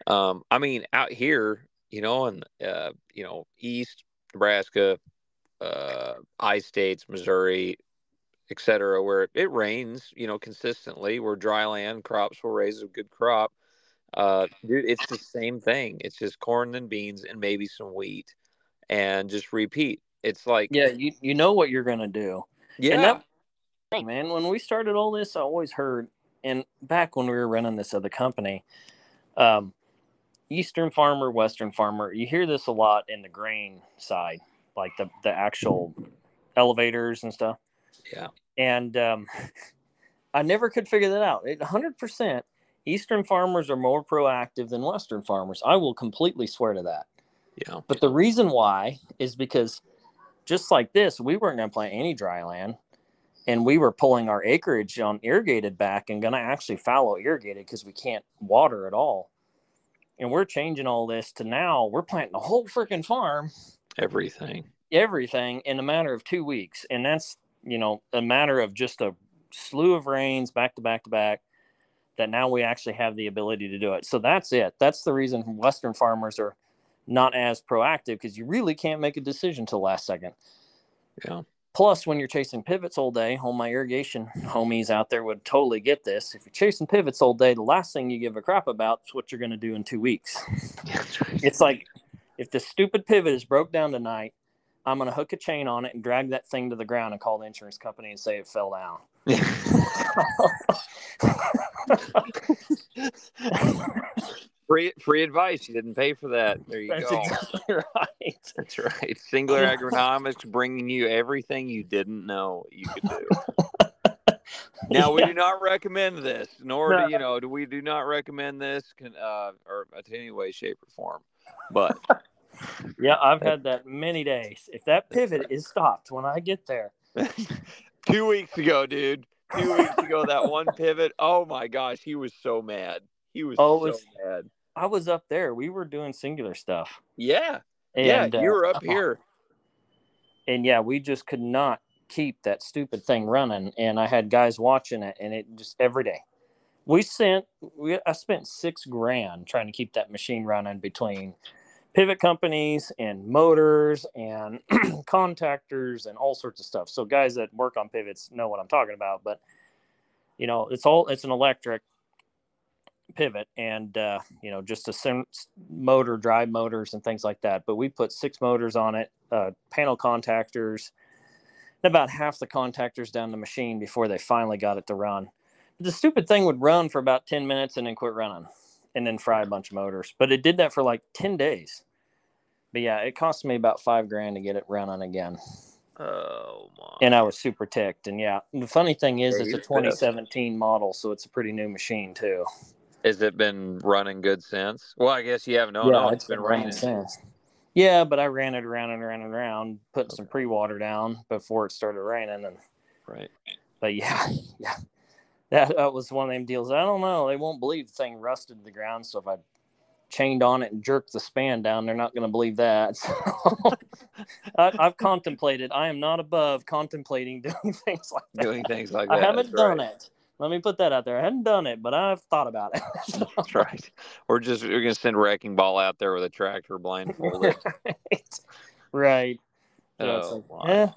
Um, I mean, out here, you know, in uh, you know, east Nebraska, uh, I states, Missouri, et cetera, where it rains, you know, consistently, where dry land crops will raise a good crop. Uh, dude, it's the same thing. It's just corn and beans and maybe some wheat, and just repeat. It's like Yeah, you you know what you're gonna do. yeah, And that, man, when we started all this, I always heard, and back when we were running this other company, um, Eastern farmer, Western farmer, you hear this a lot in the grain side, like the the actual elevators and stuff. Yeah, And um, I never could figure that out. It 100%. Eastern farmers are more proactive than Western farmers. I will completely swear to that. Yeah. But the reason why is because just like this, we weren't going to plant any dry land. And we were pulling our acreage on irrigated back and going to actually fallow irrigated because we can't water at all. And we're changing all this to now we're planting a whole freaking farm, Everything. everything in a matter of two weeks. And that's, you know, a matter of just a slew of rains back to back to back that now we actually have the ability to do it. So that's it. That's the reason Western farmers are not as proactive because you really can't make a decision till last second. Yeah. Plus, when you're chasing pivots all day, all my irrigation homies out there would totally get this. If you're chasing pivots all day, the last thing you give a crap about is what you're going to do in two weeks. It's like if the stupid pivot is broke down tonight, I'm going to hook a chain on it and drag that thing to the ground and call the insurance company and say it fell down. free free advice. You didn't pay for that. There you That's go. exactly right. That's right. Singular Agronomics bringing you everything you didn't know you could do. Now we Yeah. do not recommend this, nor No. do you know, do we do not recommend this can uh or in any way, shape, or form. But Yeah, I've had that many days. If that pivot is stopped when I get there, two weeks ago, dude. Two weeks ago, that one pivot. Oh my gosh, he was so mad. He was Oh, so was- mad. I was up there. We were doing singular stuff. Yeah, And, yeah. uh, you were up oh, here. and yeah, we just could not keep that stupid thing running. And I had guys watching it, and it just every day. We sent, we, I spent six grand trying to keep that machine running between pivot companies and motors and contactors and all sorts of stuff. So guys that work on pivots know what I'm talking about. But you know, it's all it's an electric pivot and uh, you know just a sim- motor drive motors and things like that but we put six motors on it uh, panel contactors and about half the contactors down the machine before they finally got it to run the stupid thing would run for about 10 minutes and then quit running and then fry a bunch of motors but it did that for like 10 days but yeah it cost me about five grand to get it running again Oh my. and i was super ticked and yeah the funny thing is Yeah, it's a you're pissed. 2017 model so it's a pretty new machine too Has it been running good since? Well, I guess you haven't. No, no, it's been running raining. since. Yeah, but I ran it around and around and around, putting some pre-water down before it started raining, and Right. but yeah, yeah, that, that was one of them deals. I don't know. They won't believe the thing rusted to the ground. So if I chained on it and jerked the span down, they're not going to believe that. So I, I've contemplated. I am not above contemplating doing things like that. Doing things like that. I haven't done right. it. Let me put that out there. I haven't done it, but I've thought about it. That's right. We're just we're gonna send wrecking ball out there with a tractor blindfolded. right. right. So Oh, like, my. eh,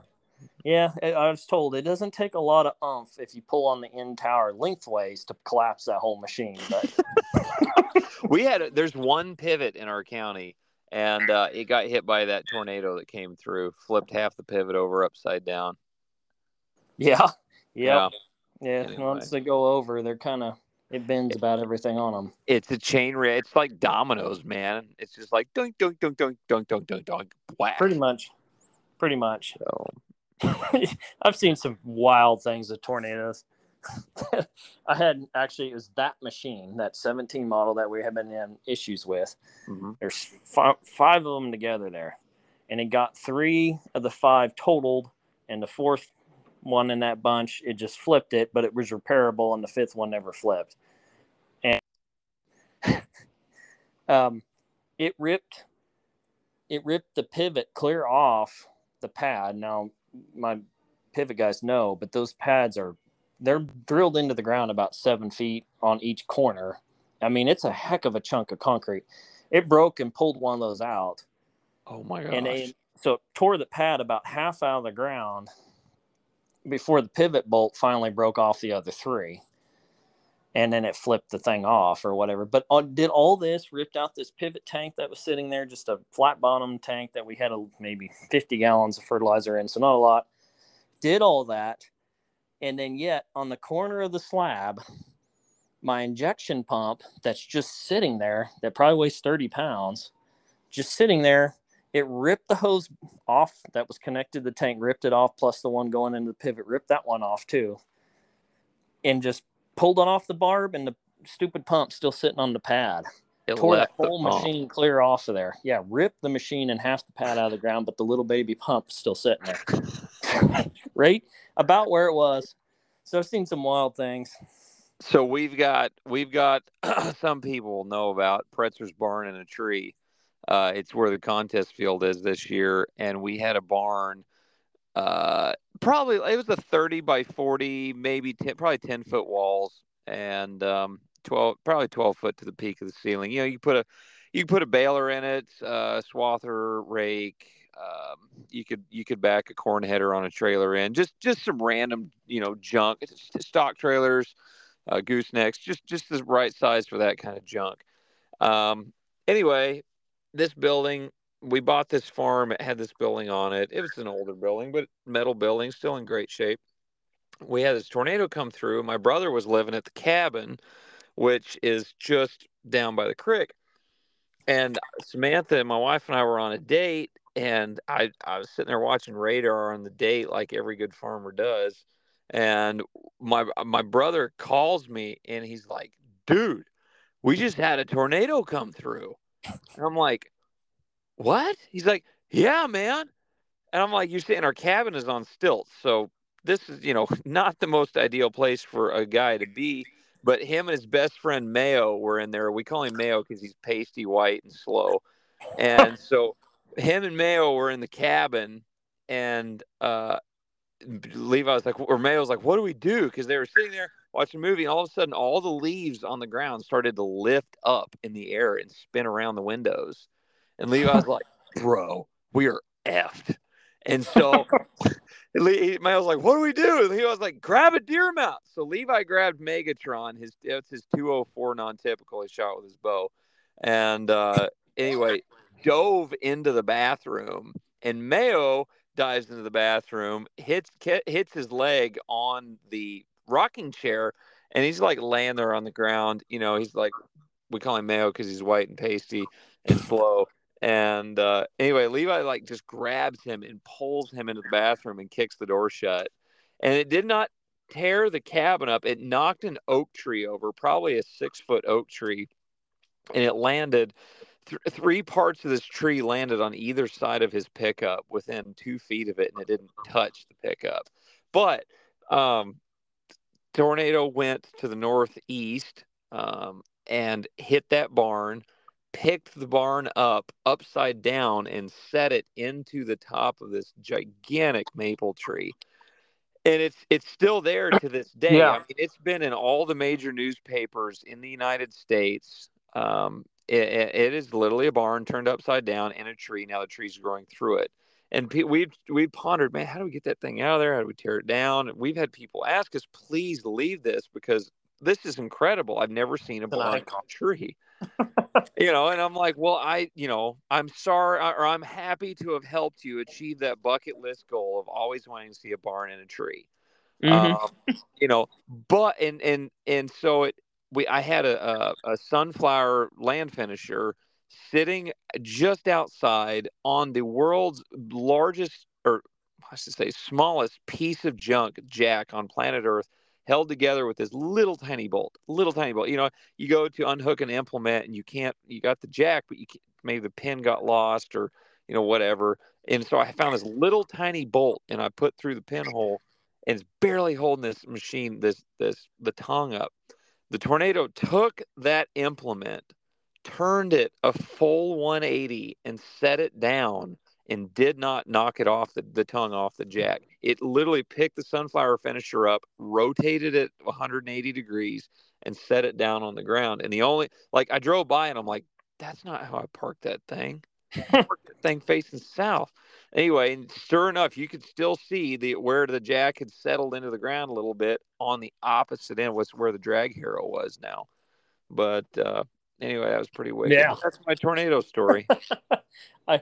yeah, I was told it doesn't take a lot of umph if you pull on the end tower lengthways to collapse that whole machine. But we had there's one pivot in our county, and uh, it got hit by that tornado that came through, flipped half the pivot over upside down. Yeah, yeah, yeah. yeah. Anyway. Once they go over, they're kind of it bends about everything on them. It's a chain re- It's like dominoes, man. It's just like dunk, dunk, dunk, dunk, dunk, dunk, dunk, dunk. Whack. Pretty much. Pretty much. So I've seen some wild things with tornadoes. I had actually it was that machine, that 17 model that we have been in issues with. mhm. There's five, five of them together there, and it got three of the five totaled, and the fourth one in that bunch it just flipped it, but it was repairable, and the fifth one never flipped, and um, it ripped, it ripped the pivot clear off the pad. Now my pivot guys know, but those pads are they're drilled into the ground about seven feet on each corner. I mean, it's a heck of a chunk of concrete. It broke and pulled one of those out, oh my gosh. and it, so it tore the pad about half out of the ground before the pivot bolt finally broke off the other three. And then it flipped the thing off or whatever. But uh, did all this ripped out this pivot tank that was sitting there, just a flat bottom tank that we had a, maybe 50 gallons of fertilizer in, so not a lot. Did all that, and then yet on the corner of the slab, my injection pump that's just sitting there, that probably weighs 30 pounds, just sitting there, it ripped the hose off that was connected to the tank, ripped it off, plus the one going into the pivot, ripped that one off too, and just pulled it off the barb, and the stupid pump still sitting on the pad. It tore the whole pump. machine clear off of there. Yeah, ripped the machine and half the pad out of the ground, but the little baby pump still sitting there. right about where it was. So I've seen some wild things. So we've got we've got some people know about Pretzer's barn in a tree. Uh, it's where the contest field is this year, and we had a barn. Uh, probably it was a thirty by forty, maybe 10, probably ten foot walls, and um, twelve, probably twelve foot to the peak of the ceiling. You know, you put a you put a baler in it, uh, swather, rake. Um, you could you could back a corn header on a trailer in just just some random you know junk stock trailers uh, goosenecks, just just the right size for that kind of junk. Um, anyway, this building, we bought this farm. It had this building on it. It was an older building, but metal building, still in great shape. We had this tornado come through. My brother was living at the cabin, which is just down by the creek. And Samantha, my wife, and I were on a date, and I, I was sitting there watching radar on the date, like every good farmer does and my my brother calls me and he's like, "Dude, we just had a tornado come through." And I'm like, "What?" He's like, "Yeah, man." And I'm like, "You're saying our cabin is on stilts, so this is, you know, not the most ideal place for a guy to be." But him and his best friend Mayo were in there. We call him Mayo because he's pasty white and slow. And so him and Mayo were in the cabin, and uh, Levi was like, or Mayo was like, what do we do? Because they were sitting there watching a movie, and all of a sudden, all the leaves on the ground started to lift up in the air and spin around the windows. And Levi was like, bro, we are effed. And so Mayo was like, what do we do? And he was like, grab a deer mount. So Levi grabbed Megatron, his it's his 204 non-typical he shot with his bow. And uh, anyway, dove into the bathroom. And Mayo dives into the bathroom, hits hits his leg on the rocking chair, and he's like laying there on the ground. You know, he's like we call him Mayo because he's white and pasty and slow. And uh, anyway, Levi like just grabs him and pulls him into the bathroom and kicks the door shut. And it did not tear the cabin up. It knocked an oak tree over, probably a six foot oak tree, and it landed th- three parts of this tree landed on either side of his pickup within two feet of it, and it didn't touch the pickup. But um, tornado went to the northeast um, and hit that barn, picked the barn up upside down, and set it into the top of this gigantic maple tree. And it's it's still there to this day. Yeah. I mean, it's been in all the major newspapers in the United States. Um, it, it is literally a barn turned upside down in a tree. Now the tree's growing through it. And we've we've pondered, man, how do we get that thing out of there? How do we tear it down? We've had people ask us, please leave this because this is incredible. I've never seen a barn tree. You know, and I'm like, well, I, you know, I'm sorry, or I'm happy to have helped you achieve that bucket list goal of always wanting to see a barn in a tree. Mm-hmm. Um, you know, but and and and so it we I had a, a, a sunflower land finisher sitting just outside on the world's largest or I should say smallest piece of junk jack on planet Earth held together with this little tiny bolt, little tiny bolt. You know, you go to unhook an implement and you can't, you got the jack, but you maybe the pin got lost or, you know, whatever. And so I found this little tiny bolt and I put through the pinhole and it's barely holding this machine, this, this, the tongue up. The tornado took that implement, turned it a full 180, and set it down and did not knock it off the, the tongue off the jack. It literally picked the sunflower finisher up, rotated it 180 degrees, and set it down on the ground. And the only, like, I drove by and I'm like, that's not how I parked that thing. parked that thing facing south anyway, and sure enough, you could still see the where the jack had settled into the ground a little bit on the opposite end was where the drag harrow was now. But uh, anyway, that was pretty wicked. Yeah, that's my tornado story. I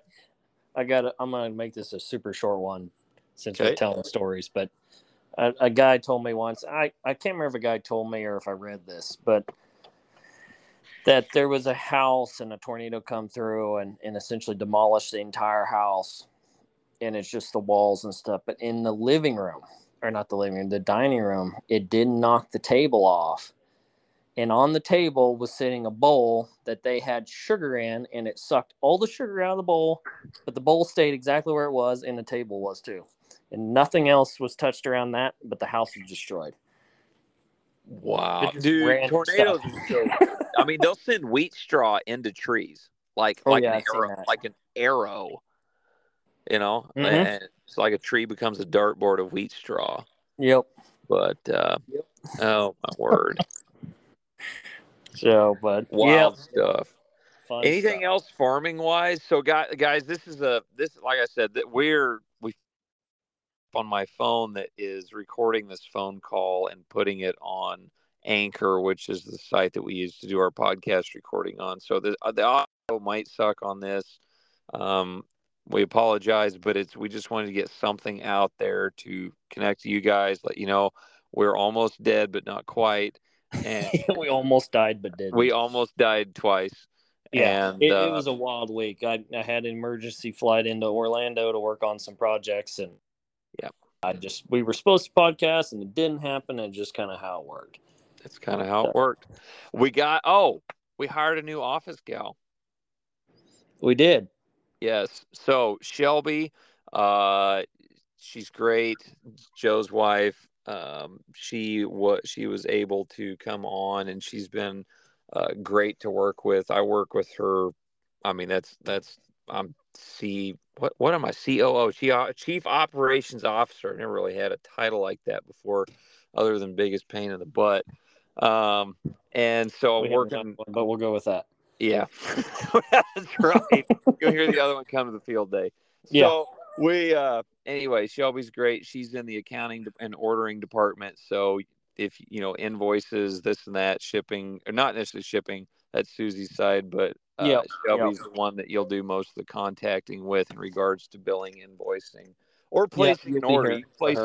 I got. I'm gonna make this a super short one since okay. we're telling stories. But a, a guy told me once. I I can't remember if a guy told me or if I read this, but that there was a house and a tornado come through and, and essentially demolished the entire house and it's just the walls and stuff. But in the living room, or not the living room, the dining room, it didn't knock the table off. And on the table was sitting a bowl that they had sugar in and it sucked all the sugar out of the bowl but the bowl stayed exactly where it was and the table was too and nothing else was touched around that but the house was destroyed Wow, dude, tornadoes so. I mean, they'll send wheat straw into trees, like Oh, like yeah, an arrow, like an arrow. You know, Mhm. and it's like a tree becomes a dartboard of wheat straw. yep But uh, Yep. oh my word, so but wild yep, stuff. fun Anything stuff. else farming wise? So, guys, guys, this is a this like I said that we're we on my phone that is recording this phone call and putting it on Anchor, which is the site that we use to do our podcast recording on. So the uh, the audio might suck on this. Um, we apologize, but it's we just wanted to get something out there to connect to you guys, let you know we're almost dead, but not quite, and we almost died but didn't we almost died twice. Yeah, and it, uh, it was a wild week. I, I had an emergency flight into Orlando to work on some projects, and Yeah. I just we were supposed to podcast, and it didn't happen. And just kind of how it worked. That's kind of how it worked. We got oh, we hired a new office gal. We did. Yes. So Shelby, uh, she's great. Joe's wife. Um, she was she was able to come on, and she's been uh, great to work with. I work with her. I mean, that's that's I'm C. What what am I? COO, Chief Chief Operations Officer. I never really had a title like that before, other than biggest pain in the butt. Um, and so We I'm working. one, but we'll go with that. Yeah, that's right. You'll hear the other one come to the field day. Yeah. So we, uh, anyway, Shelby's great. She's in the accounting and ordering department. So if you know invoices, this and that, shipping, or not necessarily shipping, that's Susie's side, but uh, Yep, Shelby's the one that you'll do most of the contacting with in regards to billing, invoicing, or placing you'll an order. You, place,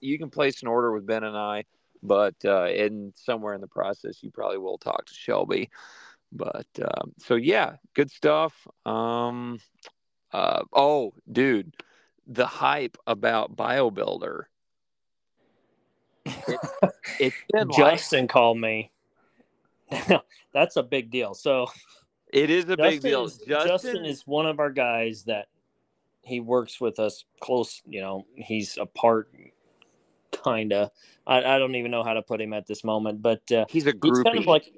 you can place an order with Ben and I, but uh, in somewhere in the process, you probably will talk to Shelby but um, so yeah good stuff um uh oh dude the hype about biobuilder it, it's been like, Justin called me. That's a big deal. So it is a big deal is, justin, Justin is one of our guys that he works with us close. You know, he's a part, kinda. I, I don't even know how to put him at this moment, but uh, he's a he's kind of like,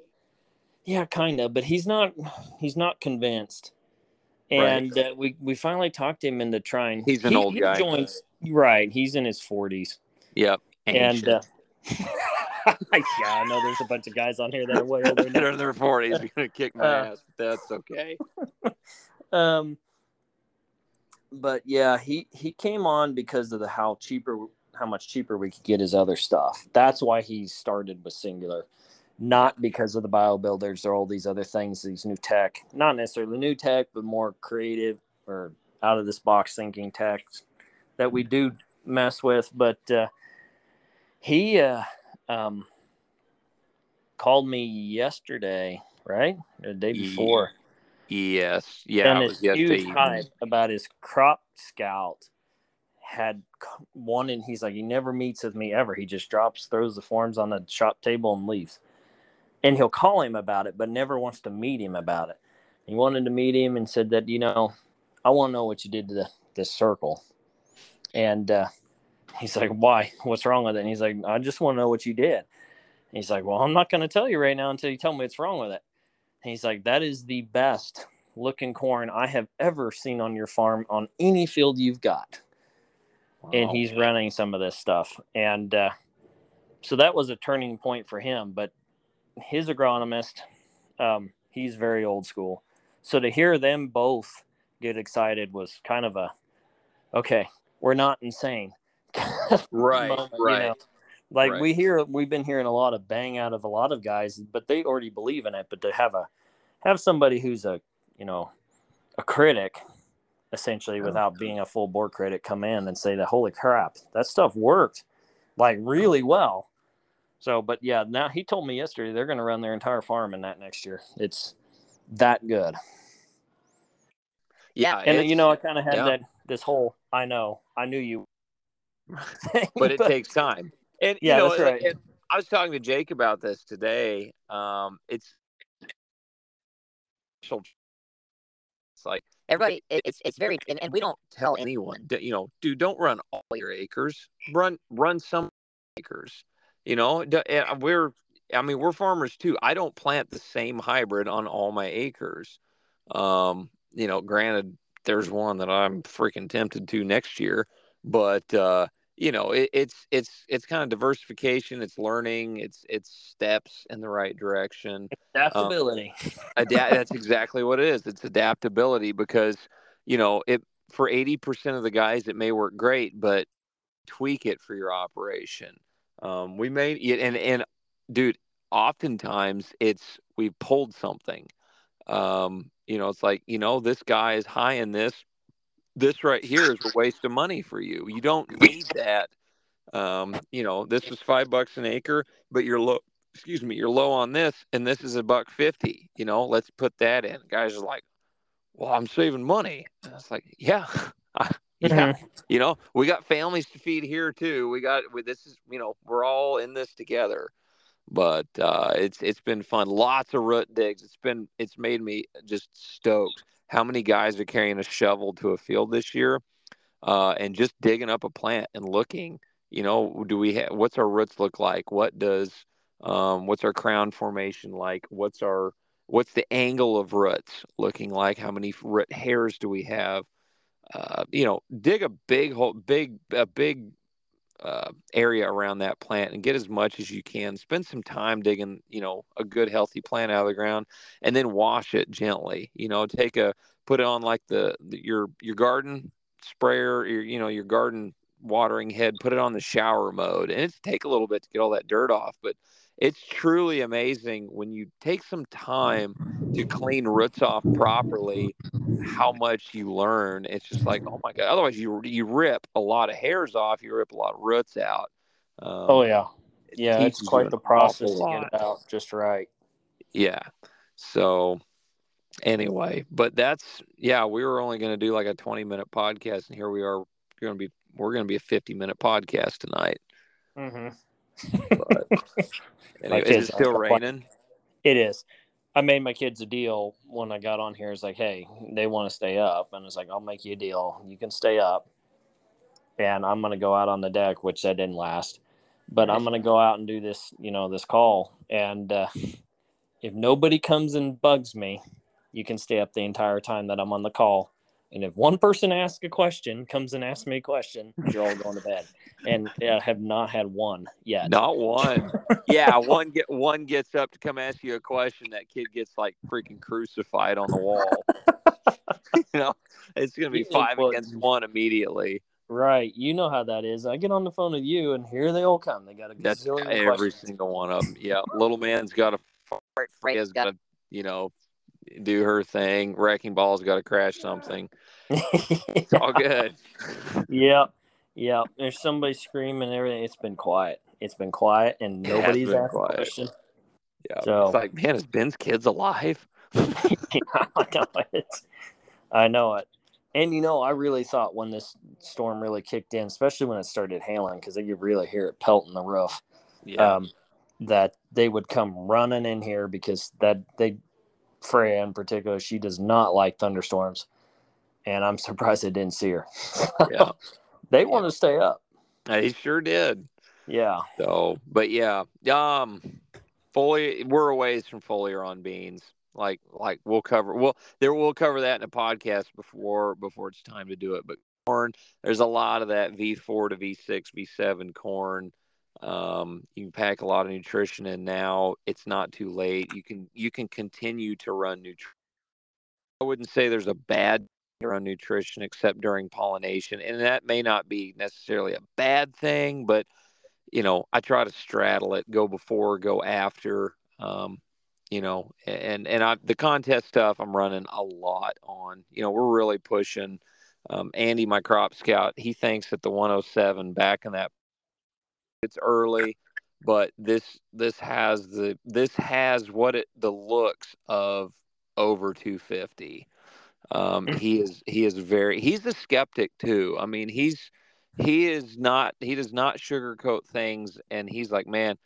yeah, kind of. But he's not. He's not convinced. Right. And uh, we we finally talked him into trying. He's an he, old he guy. Joins, right. He's in his forties, yep and uh, yeah, I know there's a bunch of guys on here that are way older they're in their 40s you're gonna kick my Uh, ass but that's okay Um, but yeah, he he came on because of the how cheaper how much cheaper we could get his other stuff. That's why he started with Singular, not because of the bio builders or all these other things, these new tech. Not necessarily new tech, but more creative or out of this box thinking tech that we do mess with. But uh, he uh, um, called me yesterday, right, the day before. yes. Yeah done it this was huge hype about his crop scout had one and he's like he never meets with me ever. He just drops throws the forms on the shop table and leaves and he'll call him about it but never wants to meet him about it he wanted to meet him and said that you know i want to know what you did to the, this circle and uh, he's like why what's wrong with it and he's like i just want to know what you did and he's like well i'm not going to tell you right now until you tell me what's wrong with it and he's like, that is the best looking corn I have ever seen on your farm on any field you've got. And Wow. he's running some of this stuff. And uh, so that was a turning point for him. But his agronomist, um, he's very old school. So to hear them both get excited was kind of a, okay, we're not insane. right moment, you right know. Like Right. we hear, we've been hearing a lot of bang out of a lot of guys, but they already believe in it. But to have a have somebody who's a you know a critic, essentially Yeah. without being a full board critic, come in and say that holy crap, that stuff worked like really well. So, but yeah, now he told me yesterday they're going to run their entire farm in that next year. It's that good, yeah and you know I kind of had yeah. that this whole I know I knew you, thing, but it takes time. And Yeah, you know, that's right. and I was talking to Jake about this today. Um, it's it's like everybody. It's it's very and, and we don't tell anyone. You know, dude, don't run all your acres. Run run some acres. You know, we're I mean we're farmers too. I don't plant the same hybrid on all my acres. Um, you know, granted, there's one that I'm freaking tempted to next year, but uh, you know, it, it's it's it's kind of diversification. It's learning. It's it's steps in the right direction. Adaptability. Um, adapt. that's exactly what it is. It's adaptability because you know it for eighty percent of the guys it may work great, but tweak it for your operation. Um, we may and and dude, oftentimes it's we pulled something. Um, you know, it's like you know this guy is high in this this right here is a waste of money for you. You don't need that. Um, you know, this is five bucks an acre, but you're low. Excuse me, you're low on this, and this is a buck fifty. You know, let's put that in. Guys are like, "Well, I'm saving money." And it's like, yeah, yeah. Mm-hmm. You know, we got families to feed here too. We got this is you know we're all in this together. But uh, it's it's been fun. Lots of root digs. It's been it's made me just stoked how many guys are carrying a shovel to a field this year uh, and just digging up a plant and looking you know do we ha- what's our roots look like what does um, what's our crown formation like what's our what's the angle of roots looking like how many root hairs do we have uh, you know dig a big hole big a big uh, area around that plant and get as much as you can. Spend some time digging, you know, a good healthy plant out of the ground, and then wash it gently. You know, take a put it on like the, the your your garden sprayer, your you know your garden watering head. Put it on the shower mode, and it take a little bit to get all that dirt off, but it's truly amazing when you take some time to clean roots off properly how much you learn. It's just like oh my god otherwise you you rip a lot of hairs off you rip a lot of roots out. Um, oh yeah yeah it's quite the process to get it out just right. Yeah. So anyway but that's yeah we were only going to do like a 20 minute podcast and here we are going to be we're going to be a 50 minute podcast tonight. Mm-hmm. But Anyway, is it still raining? It is. I made my kids a deal when I got on here. It's like, hey, they want to stay up, and it's like, I'll make you a deal. You can stay up, and I'm gonna go out on the deck, which that didn't last. But I'm gonna go out and do this, you know, this call, and uh, if nobody comes and bugs me, you can stay up the entire time that I'm on the call, and if one person asks a question, comes and asks me a question, you're all going to bed. And I have not had one yet. Not one. yeah, one get one gets up to come ask you a question. That kid gets like freaking crucified on the wall. you know, it's gonna be five against one immediately. Right. You know how that is. I get on the phone with you, and here they all come. They got a That's every questions. single one of them. Yeah, little man's got a. Has got to, you know, do her thing. Wrecking ball's got to crash something. It's all good. Yep. Yep. There's somebody screaming and everything. It's been quiet. It's been quiet and nobody's asked quiet. a question. Yeah. So it's like, man, is Ben's kids alive? I know it. I know it. And you know, I really thought when this storm really kicked in, especially when it started hailing, because you could really hear it pelting the roof. Yeah. Um, that they would come running in here because that they Freya in particular, she does not like thunderstorms, and I'm surprised they didn't see her. yeah, they want to stay up. They sure did. Yeah. So, but yeah, um, fully we're a ways from foliar on beans. Like, like we'll cover. Well, there we'll cover that in a podcast before before it's time to do it. But corn, there's a lot of that V4 to V6, V7 corn um, you can pack a lot of nutrition in now. It's not too late. You can you can continue to run nutrition. I wouldn't say there's a bad run nutrition except during pollination, and that may not be necessarily a bad thing, but you know I try to straddle it, go before, go after. Um, you know, and and I, the contest stuff I'm running a lot on. You know, we're really pushing. Um, Andy, my crop scout, he thinks that the 107 back in that it's early, but this this has the this has what it the looks of over 250. Um, mm. he is he is very he's a skeptic too. I mean, he's he is not he does not sugarcoat things, and he's like, man,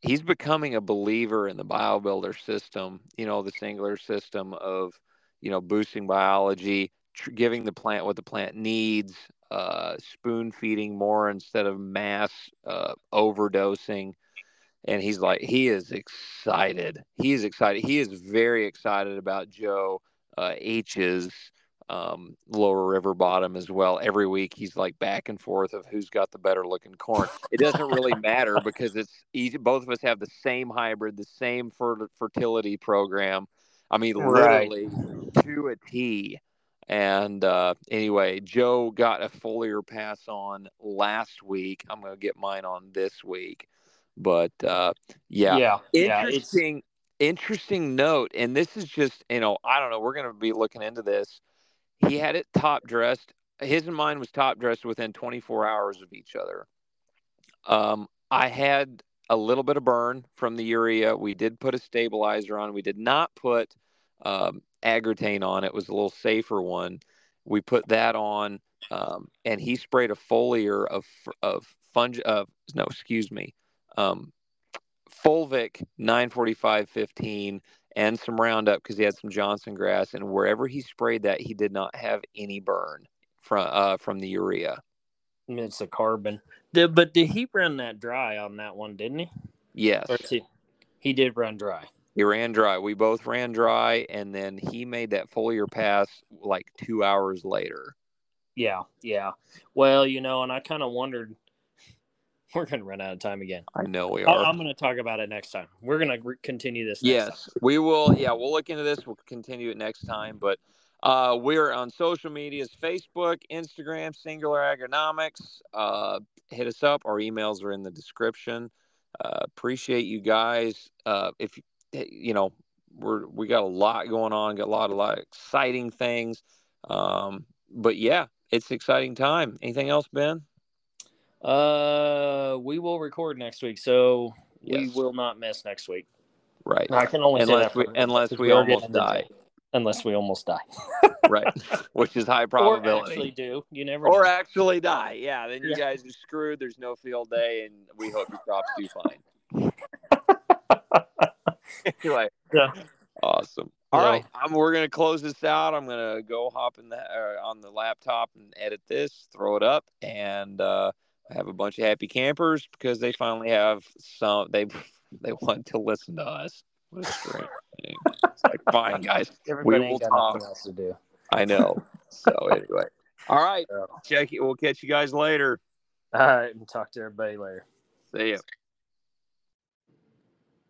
he's becoming a believer in the biobuilder system. You know, the singular system of you know boosting biology, tr- giving the plant what the plant needs, uh, spoon feeding more instead of mass uh, overdosing. And he's like, he is excited. He is excited. He is very excited about Joe uh, H's um, lower river bottom as well. Every week he's like back and forth of who's got the better looking corn. It doesn't really matter because it's easy. Both of us have the same hybrid, the same fer- fertility program. I mean, literally right. to a T. And uh, anyway, Joe got a foliar pass on last week. I'm going to get mine on this week. But uh, yeah, yeah, interesting, yeah, interesting note. And this is just, you know, I don't know. We're going to be looking into this he had it top dressed. His and mine was top dressed within 24 hours of each other. Um, I had a little bit of burn from the urea. We did put a stabilizer on. We did not put um, Agrotain on. It was a little safer one. We put that on, um, and he sprayed a foliar of of fungi. Of no, excuse me, um, Fulvic 94515 and some Roundup because he had some Johnson grass, and wherever he sprayed that, he did not have any burn from uh, from the urea. It's a carbon. Did, but did he run that dry on that one? Didn't he? Yes, he, he did run dry. He ran dry. We both ran dry, and then he made that foliar pass like two hours later. Yeah, yeah. Well, you know, and I kind of wondered we're going to run out of time again. I know we are. I'm going to talk about it next time. We're going to continue this. yes, time. we will. Yeah, we'll look into this. We'll continue it next time. But uh, we're on social medias Facebook, Instagram, Singular Agronomics. Uh, hit us up. Our emails are in the description. Uh, appreciate you guys. Uh, if you know, we're we got a lot going on. Got a lot, a lot of exciting things. Um, but yeah, it's exciting time. Anything else, Ben? Uh, we will record next week, so yes. we will not miss next week. Right. I can only unless we unless we almost die. Unless we almost die. right. Which is high probability. Or actually do. You never. Or know. actually die. Yeah. Then you yeah. guys are screwed. There's no field day, and we hope your crops do fine. anyway. Yeah. Awesome. All yeah. right, um, we're gonna close this out. I'm gonna go hop in the uh, on the laptop and edit this, throw it up, and uh, have a bunch of happy campers because they finally have some. They they want to listen to us. What a strange thing. It's like, fine, guys, Everybody we will talk. else to do. I know. So anyway, all right. Check it. We'll catch you guys later. All right, and talk to everybody later. See you.